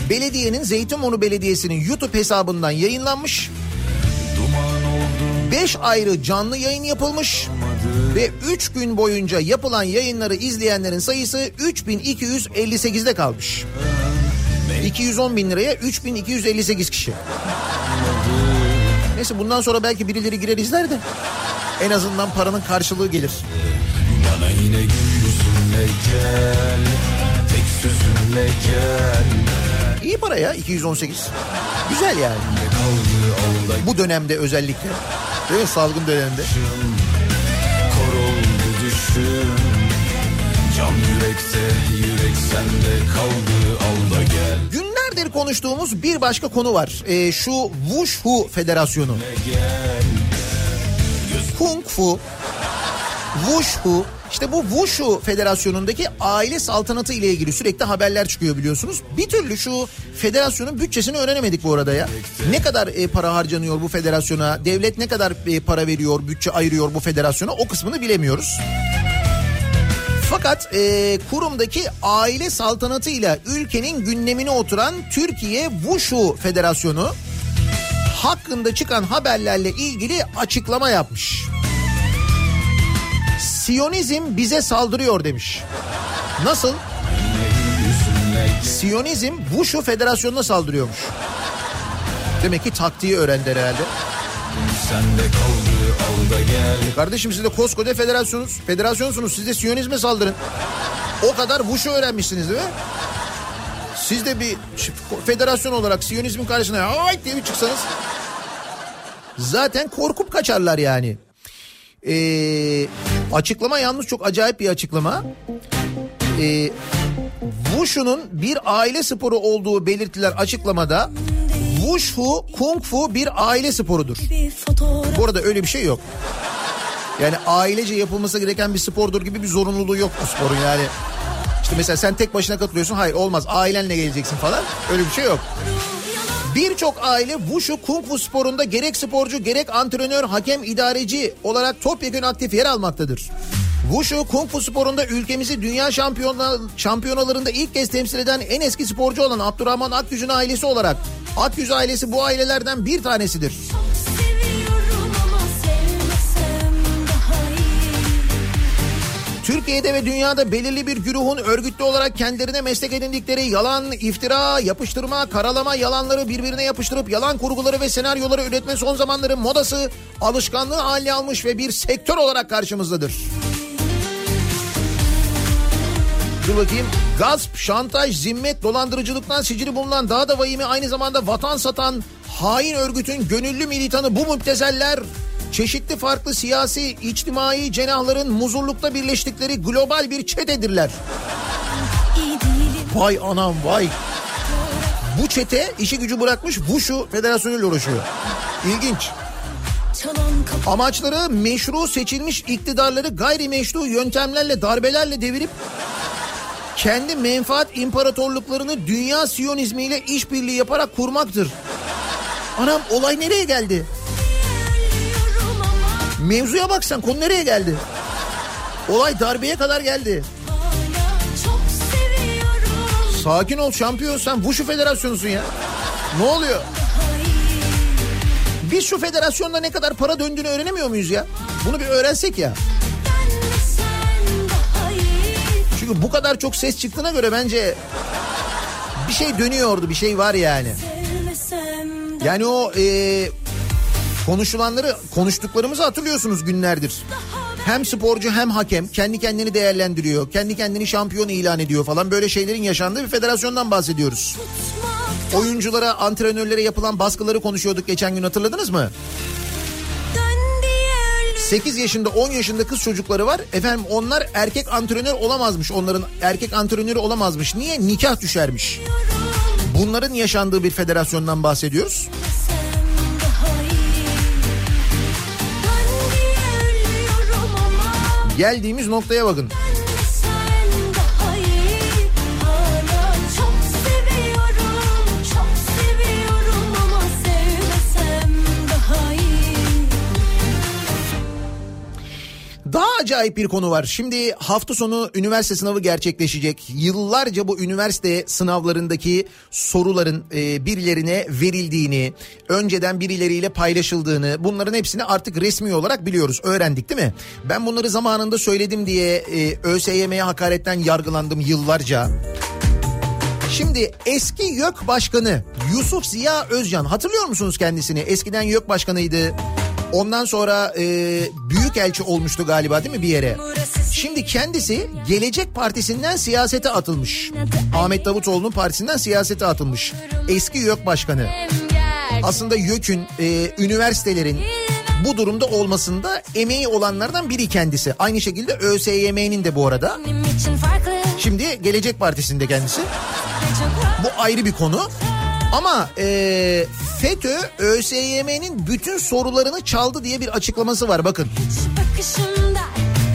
belediyenin Zeytinburnu Belediyesi'nin YouTube hesabından yayınlanmış. duman 5 ayrı canlı yayın yapılmış ve 3 gün boyunca yapılan yayınları izleyenlerin sayısı 3258'de kalmış. 210 bin liraya 3258 kişi. Neyse bundan sonra belki birileri girer izler de en azından paranın karşılığı gelir. Yine gül yüzünle gel Tek sözünle gel İyi para ya 218. Güzel yani. Bu dönemde özellikle. Mi salgın döneminde. kor oldu düşün Can yürekte yürek sende kaldı al da gel Günlerdir konuştuğumuz bir başka konu var. Ee, şu Wushu Federasyonu. Kung Fu, Wushu, işte bu Wushu Federasyonundaki aile saltanatı ile ilgili sürekli haberler çıkıyor biliyorsunuz. Bir türlü şu federasyonun bütçesini öğrenemedik bu arada ya. Ne kadar e, para harcanıyor bu federasyona, devlet ne kadar e, para veriyor, bütçe ayırıyor bu federasyona o kısmını bilemiyoruz. Fakat e, kurumdaki aile saltanatıyla ülkenin gündemine oturan Türkiye Wushu Federasyonu hakkında çıkan haberlerle ilgili açıklama yapmış. Siyonizm bize saldırıyor demiş. Nasıl? Siyonizm Wushu Federasyonu'na saldırıyormuş. Demek ki taktiği öğrendi herhalde. sende kaldı al da gel Kardeşim siz de koskoca federasyonuz. Federasyonsunuz siz de Siyonizme saldırın. O kadar Wushu öğrenmişsiniz değil mi? Siz de bir federasyon olarak Siyonizmin karşısına ay diye bir çıksanız zaten korkup kaçarlar yani. Ee, açıklama yalnız çok acayip bir açıklama. Ee, Wushu'nun bir aile sporu olduğu belirtiler açıklamada Wushu Kung Fu bir aile sporudur. Bu arada öyle bir şey yok. Yani ailece yapılması gereken bir spordur gibi bir zorunluluğu yok bu sporun yani. İşte mesela sen tek başına katılıyorsun hayır olmaz ailenle geleceksin falan öyle bir şey yok. Birçok aile Wushu Kung Fu sporunda gerek sporcu gerek antrenör hakem idareci olarak topyekun aktif yer almaktadır. Wushu Kung Fu sporunda ülkemizi dünya şampiyona, şampiyonalarında ilk kez temsil eden en eski sporcu olan Abdurrahman Akyüz'ün ailesi olarak Akyüz ailesi bu ailelerden bir tanesidir. Türkiye'de ve dünyada belirli bir güruhun örgütlü olarak kendilerine meslek edindikleri yalan, iftira, yapıştırma, karalama yalanları birbirine yapıştırıp yalan kurguları ve senaryoları üretme son zamanların modası alışkanlığı haline almış ve bir sektör olarak karşımızdadır. Dur bakayım. Gasp, şantaj, zimmet, dolandırıcılıktan sicili bulunan daha da vahimi aynı zamanda vatan satan hain örgütün gönüllü militanı bu müptezeller çeşitli farklı siyasi, içtimai cenahların muzurlukta birleştikleri global bir çetedirler. Vay anam vay. Bu çete işi gücü bırakmış Wushu federasyonuyla uğraşıyor. İlginç. Amaçları meşru seçilmiş iktidarları gayrimeşru yöntemlerle darbelerle devirip kendi menfaat imparatorluklarını dünya siyonizmiyle işbirliği yaparak kurmaktır. Anam olay nereye geldi? Mevzuya bak sen konu nereye geldi? Olay darbeye kadar geldi. Sakin ol şampiyon sen Wushu federasyonusun ya. Ne oluyor? Biz şu federasyonda ne kadar para döndüğünü öğrenemiyor muyuz ya? Bunu bir öğrensek ya. Çünkü bu kadar çok ses çıktığına göre bence bir şey dönüyordu, bir şey var yani. Yani o e, konuşulanları, konuştuklarımızı hatırlıyorsunuz günlerdir. Hem sporcu hem hakem kendi kendini değerlendiriyor, kendi kendini şampiyon ilan ediyor falan böyle şeylerin yaşandığı bir federasyondan bahsediyoruz. Oyunculara, antrenörlere yapılan baskıları konuşuyorduk geçen gün hatırladınız mı? dön diye ölüyorum. 8 yaşında 10 yaşında kız çocukları var. Efendim onlar erkek antrenör olamazmış. Onların erkek antrenörü olamazmış. Niye? Nikah düşermiş. Bunların yaşandığı bir federasyondan bahsediyoruz. Geldiğimiz noktaya bakın. Acayip bir konu var. Şimdi hafta sonu üniversite sınavı gerçekleşecek. Yıllarca bu üniversite sınavlarındaki soruların e, birilerine verildiğini, önceden birileriyle paylaşıldığını, bunların hepsini artık resmi olarak biliyoruz. Öğrendik değil mi? Ben bunları zamanında söyledim diye e, ÖSYM'ye hakaretten yargılandım yıllarca. Şimdi eski YÖK Başkanı Yusuf Ziya Özcan hatırlıyor musunuz kendisini? Eskiden YÖK Başkanıydı. Ondan sonra e, büyükelçi olmuştu galiba değil mi bir yere? Şimdi kendisi Gelecek Partisi'nden siyasete atılmış. Ahmet Davutoğlu'nun partisinden siyasete atılmış. Eski YÖK Başkanı. Aslında YÖK'ün, e, üniversitelerin bu durumda olmasında emeği olanlardan biri kendisi. Aynı şekilde ÖSYM'nin de bu arada. Şimdi Gelecek Partisi'nde kendisi. Bu ayrı bir konu. Ama e, FETÖ ÖSYM'nin bütün sorularını çaldı diye bir açıklaması var bakın.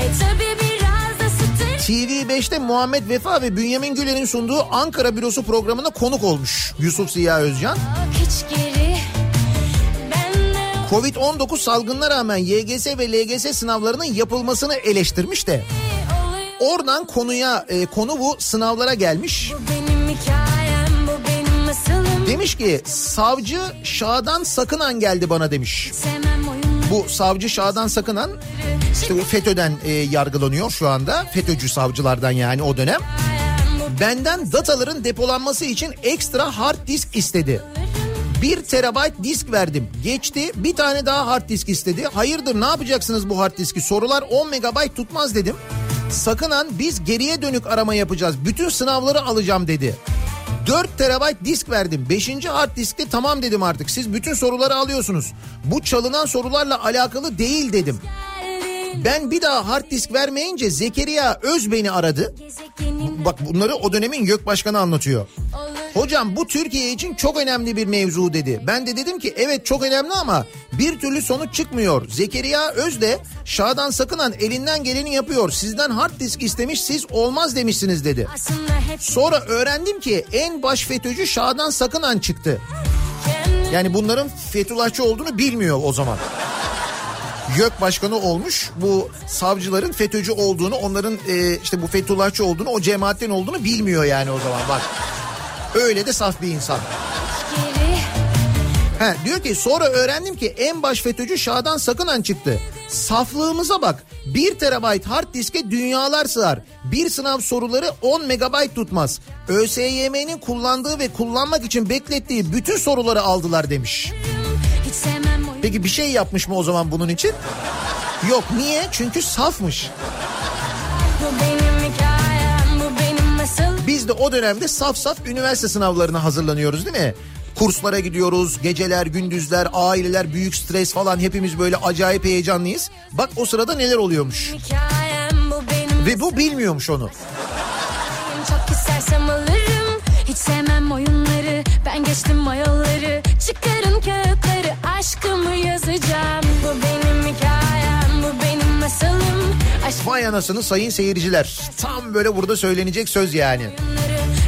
E tabi biraz da sıtır TV5'te Muhammed Vefa ve Bünyamin Güler'in sunduğu Ankara Bürosu programına konuk olmuş Yusuf Ziya Özcan. hiç geri Ben de Covid-19 salgınına rağmen YGS ve LGS sınavlarının yapılmasını eleştirmiş de. oluyor Oradan konuya e, konu bu sınavlara gelmiş. Bu Demiş ki savcı Şadan Sakınan geldi bana demiş. Bu savcı Şadan Sakınan işte bu FETÖ'den e, yargılanıyor şu anda. FETÖ'cü savcılardan yani o dönem. Benden dataların depolanması için ekstra hard disk istedi. 1 terabayt disk verdim. Geçti bir tane daha hard disk istedi. Hayırdır ne yapacaksınız bu hard diski? Sorular 10 megabayt tutmaz dedim. Sakınan biz geriye dönük arama yapacağız. Bütün sınavları alacağım dedi. 4 terabayt disk verdim. 5. hard diskte tamam dedim artık. Siz bütün soruları alıyorsunuz. Bu çalınan sorularla alakalı değil dedim. Ben bir daha hard disk vermeyince Zekeriya Öz beni aradı. Bak bunları o dönemin YÖK Başkanı anlatıyor. Hocam bu Türkiye için çok önemli bir mevzu dedi. Ben de dedim ki evet çok önemli ama bir türlü sonuç çıkmıyor. Zekeriya Öz de Şadan Sakınan elinden geleni yapıyor. Sizden hard disk istemiş siz olmaz demişsiniz dedi. Sonra öğrendim ki en baş FETÖ'cü Şadan Sakınan çıktı. Yani bunların Fethullahçı olduğunu bilmiyor o zaman. YÖK başkanı olmuş. Bu savcıların FETÖ'cü olduğunu, onların e, işte bu Fethullahçı olduğunu, o cemaatten olduğunu bilmiyor yani o zaman bak. Öyle de saf bir insan. He, diyor ki sonra öğrendim ki en baş FETÖ'cü Şadan Sakınan çıktı. Saflığımıza bak. 1 terabayt hard diske dünyalar sığar. Bir sınav soruları 10 megabayt tutmaz. ÖSYM'nin kullandığı ve kullanmak için beklettiği bütün soruları aldılar demiş. hiç sevmem Peki bir şey yapmış mı o zaman bunun için? Yok niye? Çünkü safmış. Biz de o dönemde saf saf üniversite sınavlarına hazırlanıyoruz değil mi? Kurslara gidiyoruz, geceler, gündüzler, aileler, büyük stres falan hepimiz böyle acayip heyecanlıyız. Bak o sırada neler oluyormuş. bu Ve bu bilmiyormuş onu. Çok istersem alırım Hiç sevmem oyunları Ben geçtim o yolları Çıkarın kağıtları Aşkımı yazacağım Bu benim hikayem Bu benim masalım Aşk Vay anasını sayın seyirciler. Tam böyle burada söylenecek söz yani.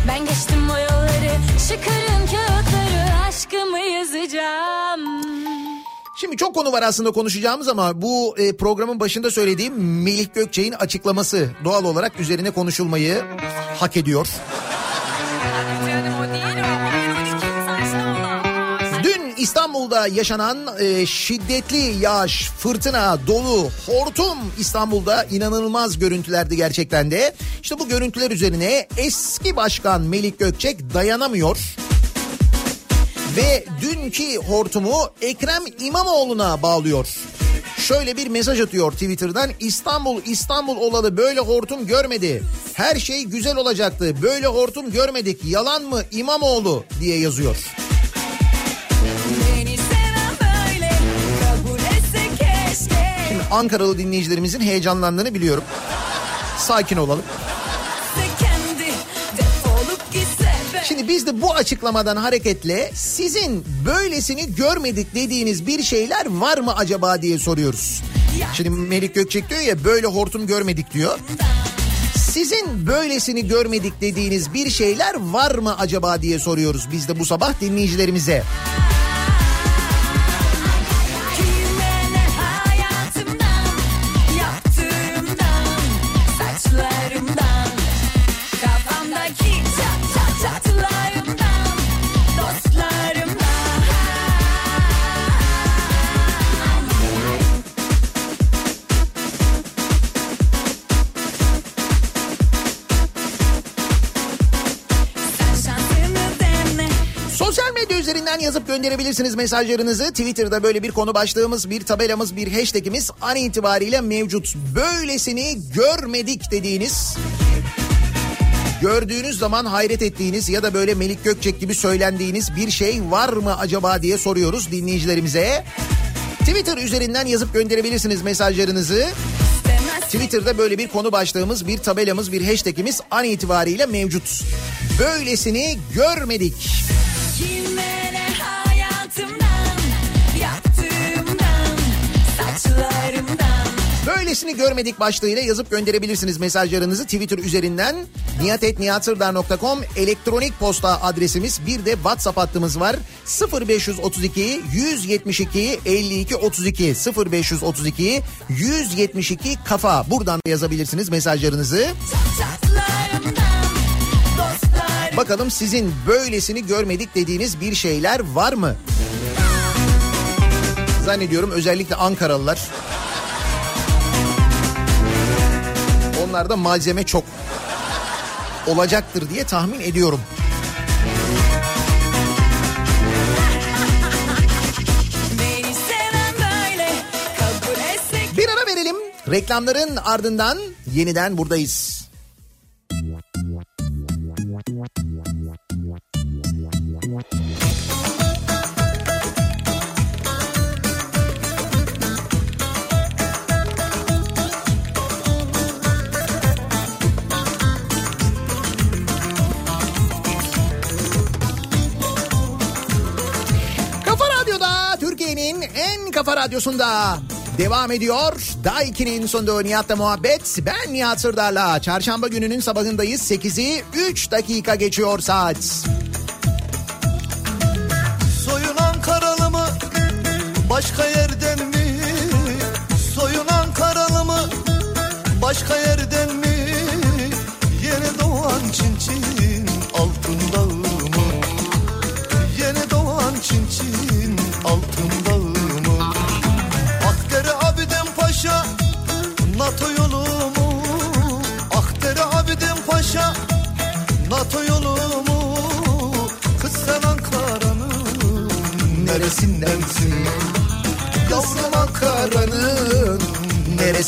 Ben geçtim o yolları Çıkarın kağıtları Aşkımı yazacağım Şimdi çok konu var aslında konuşacağımız ama bu e, programın başında söylediğim Melih Gökçe'nin açıklaması doğal olarak üzerine konuşulmayı hak ediyor. İstanbul'da yaşanan e, şiddetli yağış, fırtına, dolu, hortum İstanbul'da inanılmaz görüntülerdi gerçekten de. İşte bu görüntüler üzerine eski başkan Melik Gökçek dayanamıyor. Ve dünkü hortumu Ekrem İmamoğlu'na bağlıyor. Şöyle bir mesaj atıyor Twitter'dan İstanbul İstanbul olalı böyle hortum görmedi. Her şey güzel olacaktı. Böyle hortum görmedik. Yalan mı İmamoğlu diye yazıyor. Ankaralı dinleyicilerimizin heyecanlandığını biliyorum. Sakin olalım. Şimdi biz de bu açıklamadan hareketle sizin böylesini görmedik dediğiniz bir şeyler var mı acaba diye soruyoruz. Şimdi Melik Gökçek diyor ya böyle hortum görmedik diyor. Sizin böylesini görmedik dediğiniz bir şeyler var mı acaba diye soruyoruz biz de bu sabah dinleyicilerimize. Kime Üzerinden yazıp gönderebilirsiniz mesajlarınızı. Twitter'da böyle bir konu başlığımız, bir tabelamız, bir hashtagimiz an itibariyle mevcut. Böylesini görmedik dediğiniz gördüğünüz zaman hayret ettiğiniz ya da böyle Melik Gökçek gibi söylendiğiniz bir şey var mı acaba diye soruyoruz dinleyicilerimize. Twitter üzerinden yazıp gönderebilirsiniz mesajlarınızı. Twitter'da böyle bir konu başlığımız, bir tabelamız, bir hashtagimiz an itibariyle mevcut. Böylesini görmedik. Böylesini görmedik başlığıyla yazıp gönderebilirsiniz mesajlarınızı Twitter üzerinden. niyatetniyatsırdar.com elektronik posta adresimiz. Bir de WhatsApp hattımız var. 0532 172 52 32 0532 172 kafa. Buradan da yazabilirsiniz mesajlarınızı. Bakalım sizin böylesini görmedik dediğiniz bir şeyler var mı? Zannediyorum özellikle Ankaralılar. Onlarda malzeme çok olacaktır diye tahmin ediyorum. Böyle Bir ara verelim. Reklamların ardından yeniden buradayız. Kafa radyosunda devam ediyor. Daiki'nin sonunda Nihat'la muhabbet. Ben Nihat Sırdar'la. Çarşamba gününün sabahındayız. 8'i 3 dakika geçiyor saat. Soyun Ankaralı mı? Başka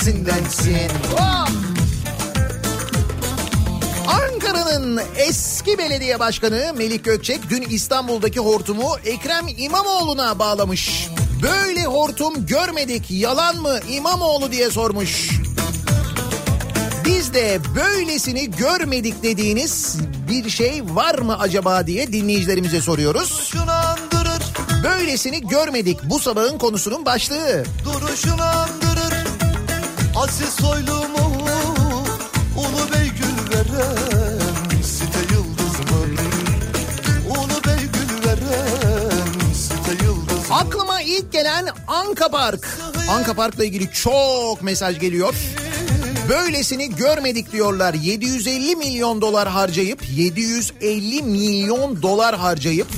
neresindensin? Oh! Ankara'nın eski belediye başkanı Melik Gökçek dün İstanbul'daki hortumu Ekrem İmamoğlu'na bağlamış. Böyle hortum görmedik yalan mı İmamoğlu diye sormuş. Biz de böylesini görmedik dediğiniz bir şey var mı acaba diye dinleyicilerimize soruyoruz. Şunu andırır, Böylesini görmedik bu sabahın konusunun başlığı. duruşunu andırır Aziz soylumu Ulu Bey gül veren Site yıldız mı? Ulu Bey gül veren Site yıldız mı? Aklıma ilk gelen Anka Park. Anka Park'la ilgili çok mesaj geliyor. Böylesini görmedik diyorlar. 750 milyon dolar harcayıp 750 milyon dolar harcayıp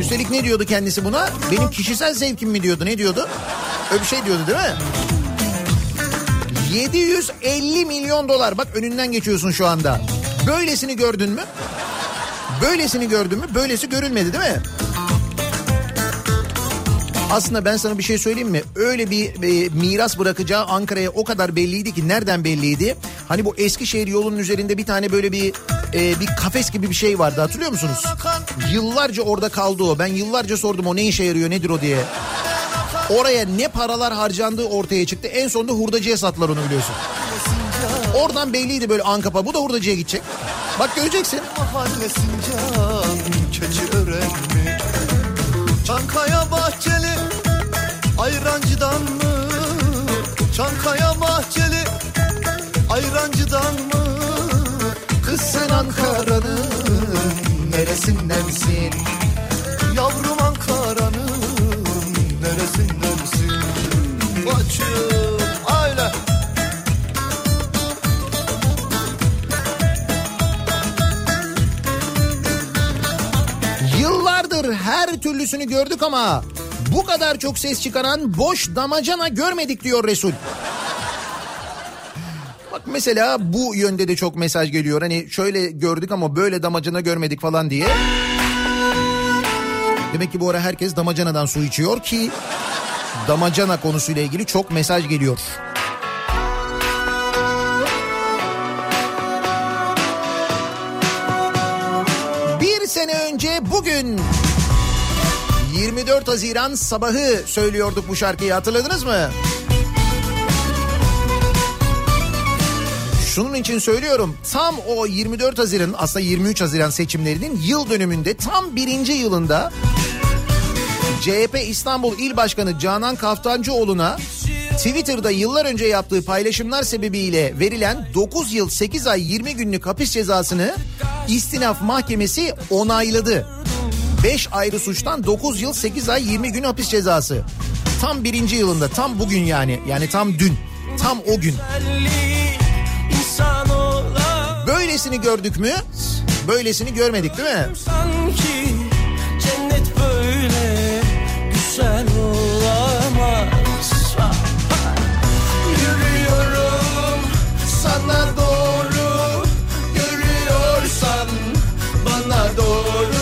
üstelik ne diyordu kendisi buna? Benim kişisel zevkim mi diyordu? Ne diyordu? Öyle bir şey diyordu değil mi? 750 milyon dolar. Bak önünden geçiyorsun şu anda. Böylesini gördün mü? Böylesini gördün mü? Böylesi görülmedi değil mi? Aslında ben sana bir şey söyleyeyim mi? Öyle bir e, miras bırakacağı Ankara'ya o kadar belliydi ki nereden belliydi? Hani bu Eskişehir yolunun üzerinde bir tane böyle bir e, bir kafes gibi bir şey vardı hatırlıyor musunuz? Yıllarca orada kaldı o. Ben yıllarca sordum o ne işe yarıyor nedir o diye. Oraya ne paralar harcandığı ortaya çıktı. En sonunda hurdacıya sattılar onu biliyorsun. Oradan belliydi böyle Ankapa. Bu da hurdacıya gidecek. Bak göreceksin. Çankaya bahçeli ayrancıdan mı? Çankaya bahçeli ayrancıdan mı? Kız sen Ankara'nın neresindensin? Yavrum türlüsünü gördük ama bu kadar çok ses çıkaran boş damacana görmedik diyor Resul. Bak mesela bu yönde de çok mesaj geliyor. Hani şöyle gördük ama böyle damacana görmedik falan diye. Demek ki bu ara herkes damacanadan su içiyor ki damacana konusuyla ilgili çok mesaj geliyor. Bir sene önce bugün 24 Haziran sabahı söylüyorduk bu şarkıyı hatırladınız mı? Şunun için söylüyorum tam o 24 Haziran aslında 23 Haziran seçimlerinin yıl dönümünde tam birinci yılında CHP İstanbul İl Başkanı Canan Kaftancıoğlu'na Twitter'da yıllar önce yaptığı paylaşımlar sebebiyle verilen 9 yıl 8 ay 20 günlük hapis cezasını istinaf mahkemesi onayladı. 5 ayrı suçtan 9 yıl 8 ay 20 gün hapis cezası. Tam birinci yılında tam bugün yani yani tam dün tam o gün. Böylesini gördük mü? Böylesini görmedik değil mi? sanki cennet böyle güzel Sana doğru görüyorsan bana doğru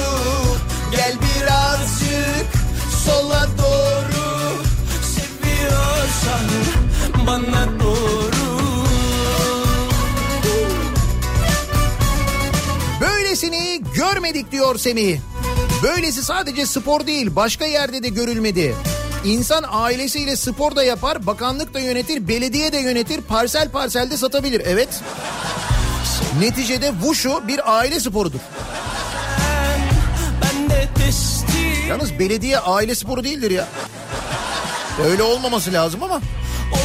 Görmedik diyor Semih. Böylesi sadece spor değil başka yerde de görülmedi. İnsan ailesiyle spor da yapar, bakanlık da yönetir, belediye de yönetir, parsel parselde satabilir. Evet. Neticede Wushu bir aile sporudur. De Yalnız belediye aile sporu değildir ya. Öyle olmaması lazım ama.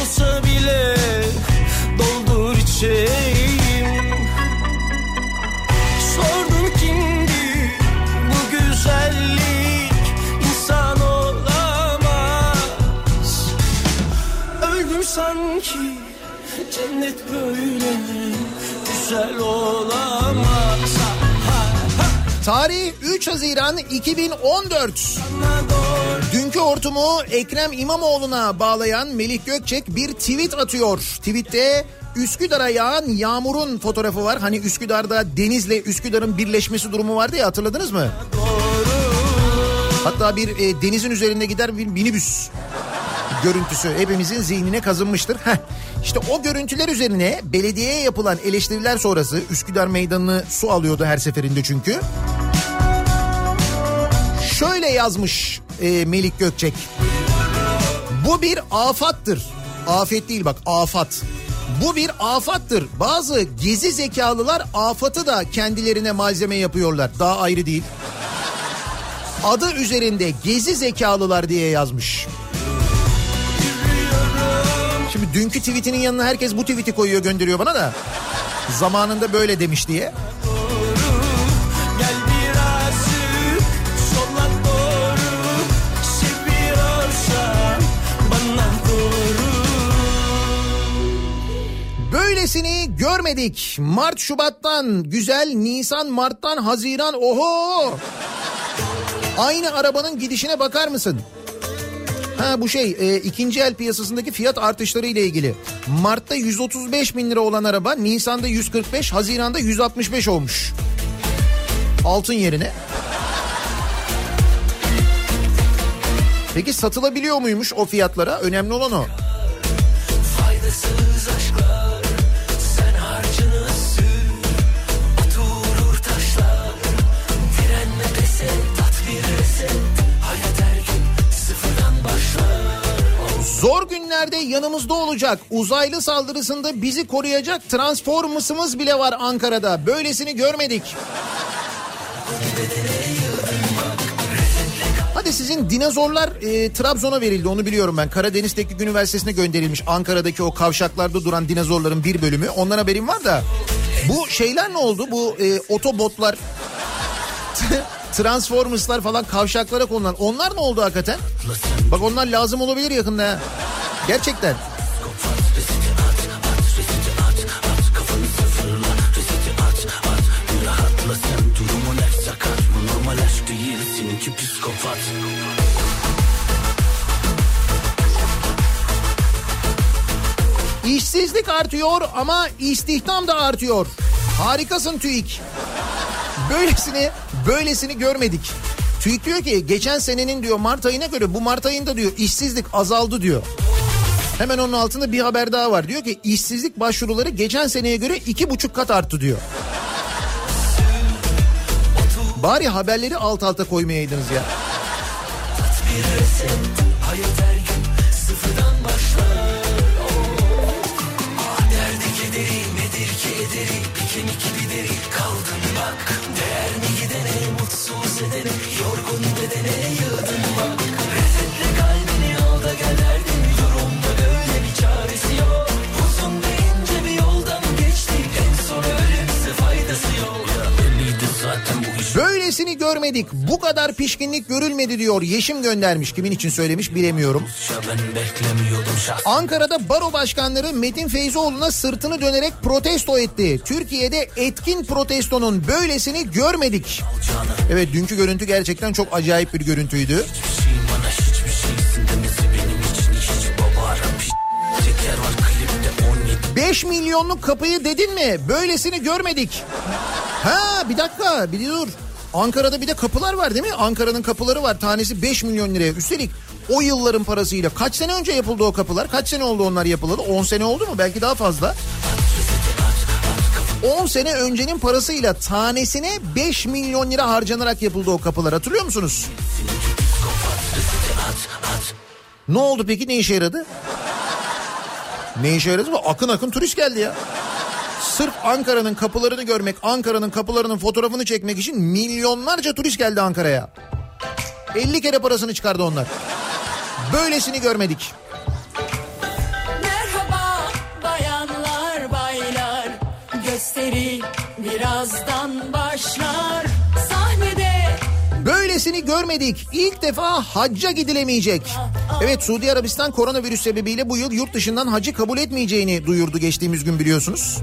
olsa bile doldur içeyim. Sordum bu güzellik insan olamaz. Öldüm sanki cennet böyle güzel olamaz. Tarih 3 Haziran 2014. bana doğru. Dünkü hortumu Ekrem İmamoğlu'na bağlayan Melih Gökçek bir tweet atıyor. Tweette Üsküdar'a yağan yağmurun fotoğrafı var. Hani Üsküdar'da denizle Üsküdar'ın birleşmesi durumu vardı ya hatırladınız mı? Hatta bir e, denizin üzerinde gider bir minibüs görüntüsü hepimizin zihnine kazınmıştır. Heh, işte o görüntüler üzerine belediyeye yapılan eleştiriler sonrası Üsküdar meydanını su alıyordu her seferinde çünkü. Şöyle yazmış e, Melik Gökçek. Bu bir afattır. Afet değil bak afat. Bu bir afattır. Bazı gezi zekalılar afatı da kendilerine malzeme yapıyorlar. Daha ayrı değil. Adı üzerinde gezi zekalılar diye yazmış. Şimdi dünkü tweetinin yanına herkes bu tweet'i koyuyor gönderiyor bana da. Zamanında böyle demiş diye. Böylesini görmedik. Mart Şubat'tan güzel Nisan Mart'tan Haziran oho. Aynı arabanın gidişine bakar mısın? Ha bu şey e, ikinci el piyasasındaki fiyat artışları ile ilgili. Mart'ta 135 bin lira olan araba Nisan'da 145 Haziran'da 165 olmuş. Altın yerine. Peki satılabiliyor muymuş o fiyatlara? Önemli olan o. Zor günlerde yanımızda olacak. Uzaylı saldırısında bizi koruyacak transformusumuz bile var Ankara'da. Böylesini görmedik. Hadi sizin dinozorlar e, Trabzon'a verildi onu biliyorum ben. Karadeniz Teknik Üniversitesi'ne gönderilmiş. Ankara'daki o kavşaklarda duran dinozorların bir bölümü. Ondan haberim var da. Bu şeyler ne oldu? Bu e, otobotlar, Transformers'lar falan kavşaklara konulan. Onlar ne oldu hakikaten? Bak onlar lazım olabilir yakında. Gerçekten. İşsizlik artıyor ama istihdam da artıyor. Harikasın TÜİK. Böylesini, böylesini görmedik. TÜİK diyor ki geçen senenin diyor Mart ayına göre bu Mart ayında diyor işsizlik azaldı diyor. Hemen onun altında bir haber daha var. Diyor ki işsizlik başvuruları geçen seneye göre iki buçuk kat arttı diyor. Bari haberleri alt alta koymayaydınız ya. within any of the Böylesini görmedik. Bu kadar pişkinlik görülmedi diyor. Yeşim göndermiş. Kimin için söylemiş bilemiyorum. Ankara'da baro başkanları Metin Feyzoğlu'na sırtını dönerek protesto etti. Türkiye'de etkin protestonun böylesini görmedik. Evet dünkü görüntü gerçekten çok acayip bir görüntüydü. şeyim bana hiçbir şeysin demesi benim için hiç baba ara piş Teker var klipte 17 5 milyonluk kapıyı dedin mi? Böylesini görmedik. Ha bir dakika bir dur. Ankara'da bir de kapılar var değil mi? Ankara'nın kapıları var. Tanesi 5 milyon liraya. Üstelik o yılların parasıyla kaç sene önce yapıldı o kapılar? Kaç sene oldu onlar yapılalı? 10 sene oldu mu? Belki daha fazla. 10 sene öncenin parasıyla tanesine 5 milyon lira harcanarak yapıldı o kapılar. Hatırlıyor musunuz? Ne oldu peki? Ne işe yaradı? Ne işe yaradı mı? Akın akın turist geldi ya. Sırf Ankara'nın kapılarını görmek, Ankara'nın kapılarının fotoğrafını çekmek için milyonlarca turist geldi Ankara'ya. 50 kere parasını çıkardı onlar. Böylesini görmedik. Merhaba bayanlar baylar Gösteri birazdan başlar Sahnede Böylesini görmedik. İlk defa hacca gidilemeyecek. Evet Suudi Arabistan koronavirüs sebebiyle bu yıl yurt dışından hacı kabul etmeyeceğini duyurdu geçtiğimiz gün biliyorsunuz.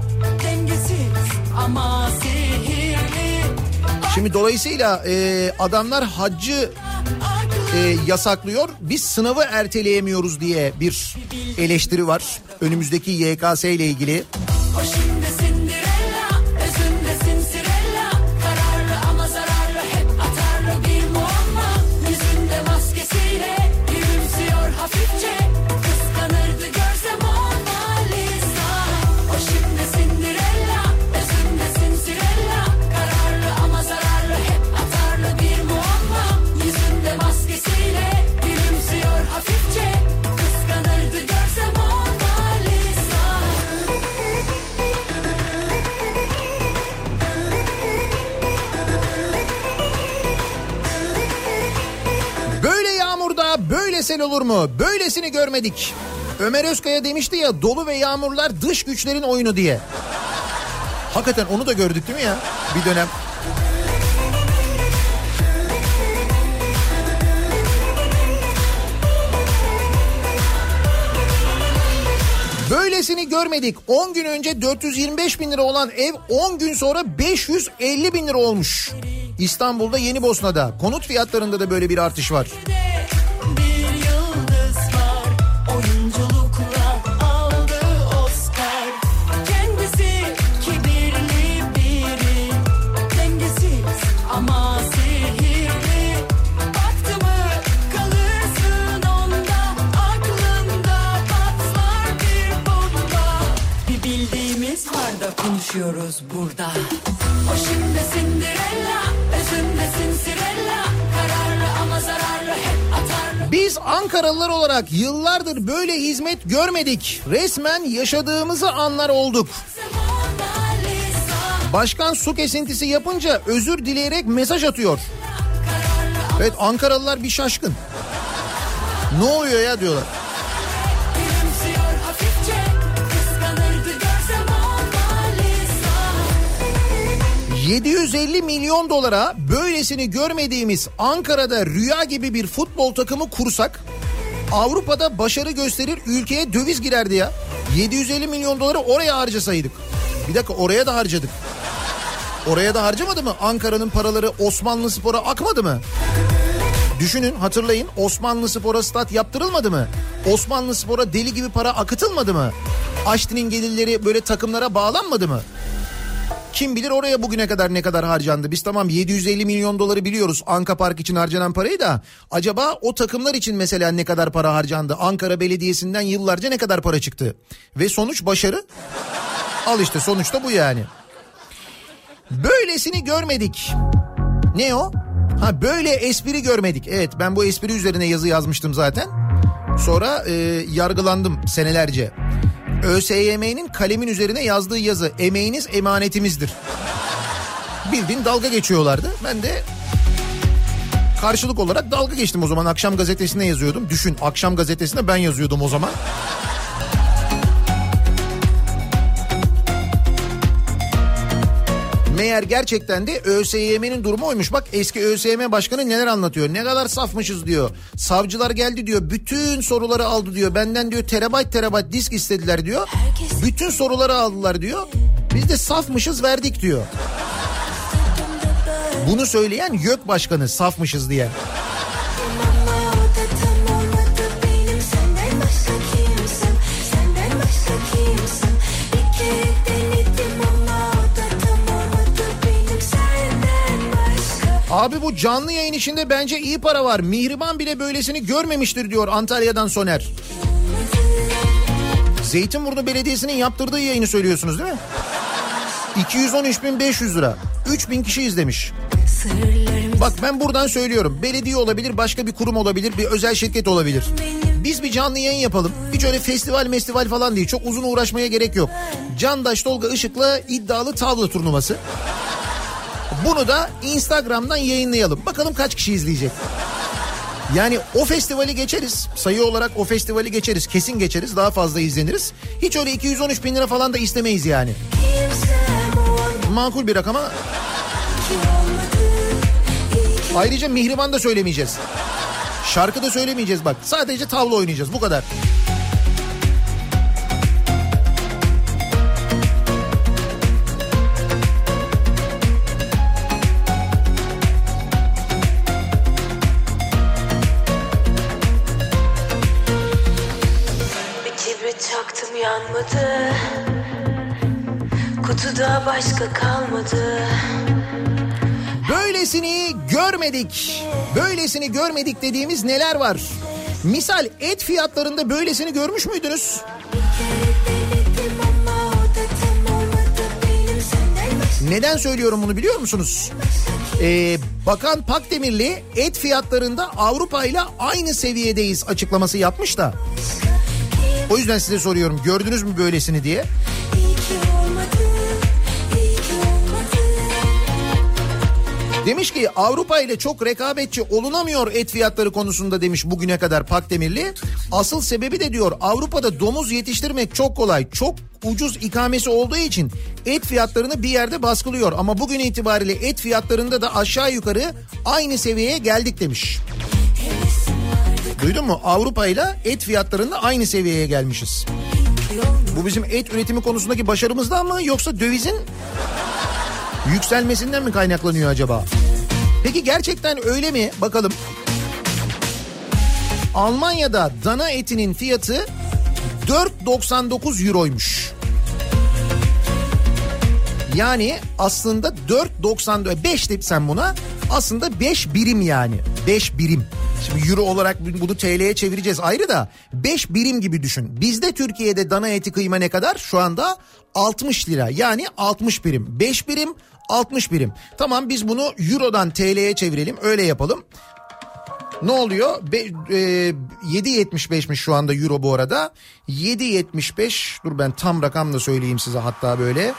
Şimdi dolayısıyla e, adamlar haccı e, yasaklıyor. Biz sınavı erteleyemiyoruz diye bir eleştiri var. Önümüzdeki YKS ile ilgili. Başında böyle sel olur mu? Böylesini görmedik. Ömer Özkaya demişti ya dolu ve yağmurlar dış güçlerin oyunu diye. Hakikaten onu da gördük değil mi ya? Bir dönem. Böylesini görmedik. 10 gün önce 425 bin lira olan ev 10 gün sonra 550 bin lira olmuş. İstanbul'da Yeni Bosna'da. Konut fiyatlarında da böyle bir artış var. Bildiğimiz var da konuşuyoruz burada O şimdi Cinderella Özünde Cinderella Kararlı ama zararlı hep atarlı Biz Ankaralılar olarak yıllardır böyle hizmet görmedik. Resmen yaşadığımızı anlar olduk. Başkan su kesintisi yapınca özür dileyerek mesaj atıyor. Evet Ankaralılar bir şaşkın. Ne oluyor ya diyorlar. 750 milyon dolara böylesini görmediğimiz Ankara'da rüya gibi bir futbol takımı kursak Avrupa'da başarı gösterir ülkeye döviz girerdi ya. 750 milyon doları oraya harcasaydık. Bir dakika oraya da harcadık. Oraya da harcamadı mı? Ankara'nın paraları Osmanlı Spor'a akmadı mı? Düşünün hatırlayın Osmanlı Spor'a stat yaptırılmadı mı? Osmanlı Spor'a deli gibi para akıtılmadı mı? Aşti'nin gelirleri böyle takımlara bağlanmadı mı? Kim bilir oraya bugüne kadar ne kadar harcandı. Biz tamam 750 milyon doları biliyoruz Anka Park için harcanan parayı da acaba o takımlar için mesela ne kadar para harcandı? Ankara Belediyesi'nden yıllarca ne kadar para çıktı? Ve sonuç başarı. Al işte sonuçta bu yani. Böylesini görmedik. Ne o? Ha böyle espri görmedik. Evet ben bu espri üzerine yazı yazmıştım zaten. Sonra e, yargılandım senelerce. ÖSYM'nin kalemin üzerine yazdığı yazı emeğiniz emanetimizdir. Bildiğin dalga geçiyorlardı. Ben de karşılık olarak dalga geçtim o zaman. Akşam gazetesine yazıyordum. Düşün akşam gazetesine ben yazıyordum o zaman. Meğer gerçekten de ÖSYM'nin durumu oymuş. Bak eski ÖSYM başkanı neler anlatıyor. Ne kadar safmışız diyor. Savcılar geldi diyor. Bütün soruları aldı diyor. Benden diyor terabayt terabayt disk istediler diyor. Bütün soruları aldılar diyor. Biz de safmışız verdik diyor. Bunu söyleyen YÖK başkanı safmışız diye. Abi bu canlı yayın içinde bence iyi para var. Mihriban bile böylesini görmemiştir diyor Antalya'dan Soner. Zeytinburnu Belediyesi'nin yaptırdığı yayını söylüyorsunuz değil mi? 213.500 lira. 3000 kişi izlemiş. Bak ben buradan söylüyorum. Belediye olabilir, başka bir kurum olabilir, bir özel şirket olabilir. Biz bir canlı yayın yapalım. Hiç öyle festival mestival falan değil. Çok uzun uğraşmaya gerek yok. Candaş Tolga Işık'la iddialı tavla turnuvası. Bunu da Instagram'dan yayınlayalım. Bakalım kaç kişi izleyecek. Yani o festivali geçeriz. Sayı olarak o festivali geçeriz. Kesin geçeriz. Daha fazla izleniriz. Hiç öyle 213 bin lira falan da istemeyiz yani. Makul bir rakama. Ayrıca Mihriban da söylemeyeceğiz. Şarkı da söylemeyeceğiz bak. Sadece tavla oynayacağız bu kadar. Başka kalmadı Böylesini görmedik. Böylesini görmedik dediğimiz neler var? Misal et fiyatlarında böylesini görmüş müydünüz? Neden söylüyorum bunu biliyor musunuz? Ee, Bakan Pakdemirli et fiyatlarında Avrupa ile aynı seviyedeyiz açıklaması yapmış da. O yüzden size soruyorum gördünüz mü böylesini diye. Demiş ki Avrupa ile çok rekabetçi olunamıyor et fiyatları konusunda demiş bugüne kadar Pakdemirli. Asıl sebebi de diyor Avrupa'da domuz yetiştirmek çok kolay. Çok ucuz ikamesi olduğu için et fiyatlarını bir yerde baskılıyor. Ama bugün itibariyle et fiyatlarında da aşağı yukarı aynı seviyeye geldik demiş. Duydun mu? Avrupa ile et fiyatlarında aynı seviyeye gelmişiz. Bu bizim et üretimi konusundaki başarımızdan mı yoksa dövizin yükselmesinden mi kaynaklanıyor acaba? Peki gerçekten öyle mi? Bakalım. Almanya'da dana etinin fiyatı 4.99 euroymuş. Yani aslında 4.94 5 tip sen buna aslında 5 birim yani 5 birim. Şimdi euro olarak bunu TL'ye çevireceğiz ayrı da 5 birim gibi düşün. Bizde Türkiye'de dana eti kıyma ne kadar? Şu anda 60 lira yani 60 birim. 5 birim 60 birim. Tamam biz bunu eurodan TL'ye çevirelim öyle yapalım. Ne oluyor? Be, e, 7.75'miş şu anda euro bu arada. 7.75 dur ben tam rakam da söyleyeyim size hatta böyle.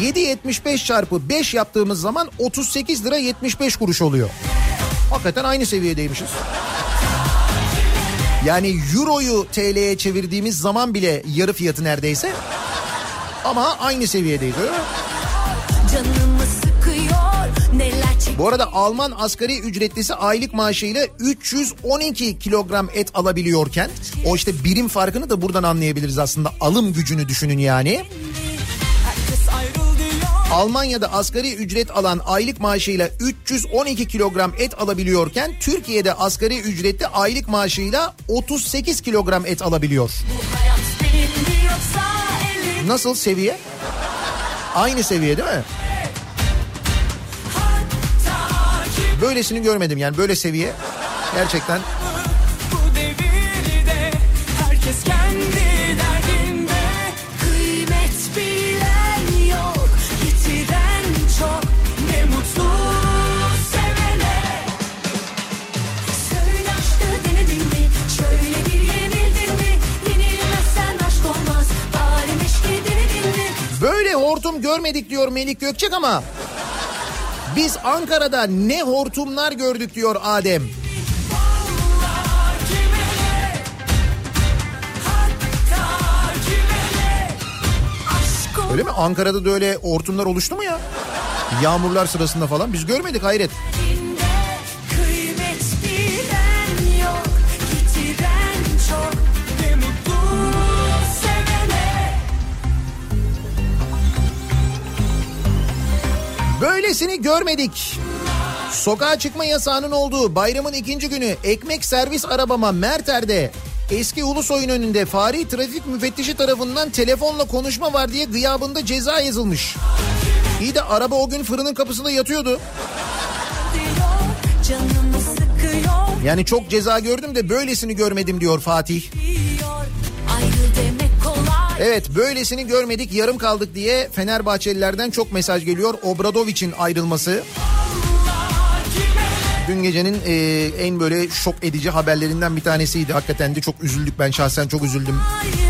...7.75 çarpı 5 yaptığımız zaman 38 lira 75 kuruş oluyor. Hakikaten aynı seviyedeymişiz. Yani euroyu TL'ye çevirdiğimiz zaman bile yarı fiyatı neredeyse. Ama aynı seviyedeyiz öyle mi? Sıkıyor Bu arada Alman asgari ücretlisi aylık maaşıyla 312 kilogram et alabiliyorken o işte birim farkını da buradan anlayabiliriz aslında. Alım gücünü düşünün yani. Almanya'da asgari ücret alan aylık maaşıyla 312 kilogram et alabiliyorken Türkiye'de asgari ücretli aylık maaşıyla 38 kilogram et alabiliyor. Nasıl seviye? Aynı seviye değil mi? Böylesini görmedim yani böyle seviye gerçekten hortum görmedik diyor Melik Gökçek ama biz Ankara'da ne hortumlar gördük diyor Adem. Öyle mi? Ankara'da da öyle hortumlar oluştu mu ya? Yağmurlar sırasında falan biz görmedik hayret. Dinde Böylesini görmedik. Sokağa çıkma yasağının olduğu bayramın ikinci günü ekmek servis arabama Merter'de eski Ulusoy'un önünde fari trafik müfettişi tarafından telefonla konuşma var diye gıyabında ceza yazılmış. İyi de araba o gün fırının kapısında yatıyordu. Yani çok ceza gördüm de böylesini görmedim diyor Fatih. Evet böylesini görmedik yarım kaldık diye Fenerbahçelilerden çok mesaj geliyor. Obradovic'in ayrılması. Dün gecenin e, en böyle şok edici haberlerinden bir tanesiydi. Hakikaten de çok üzüldük ben şahsen çok üzüldüm. Aynı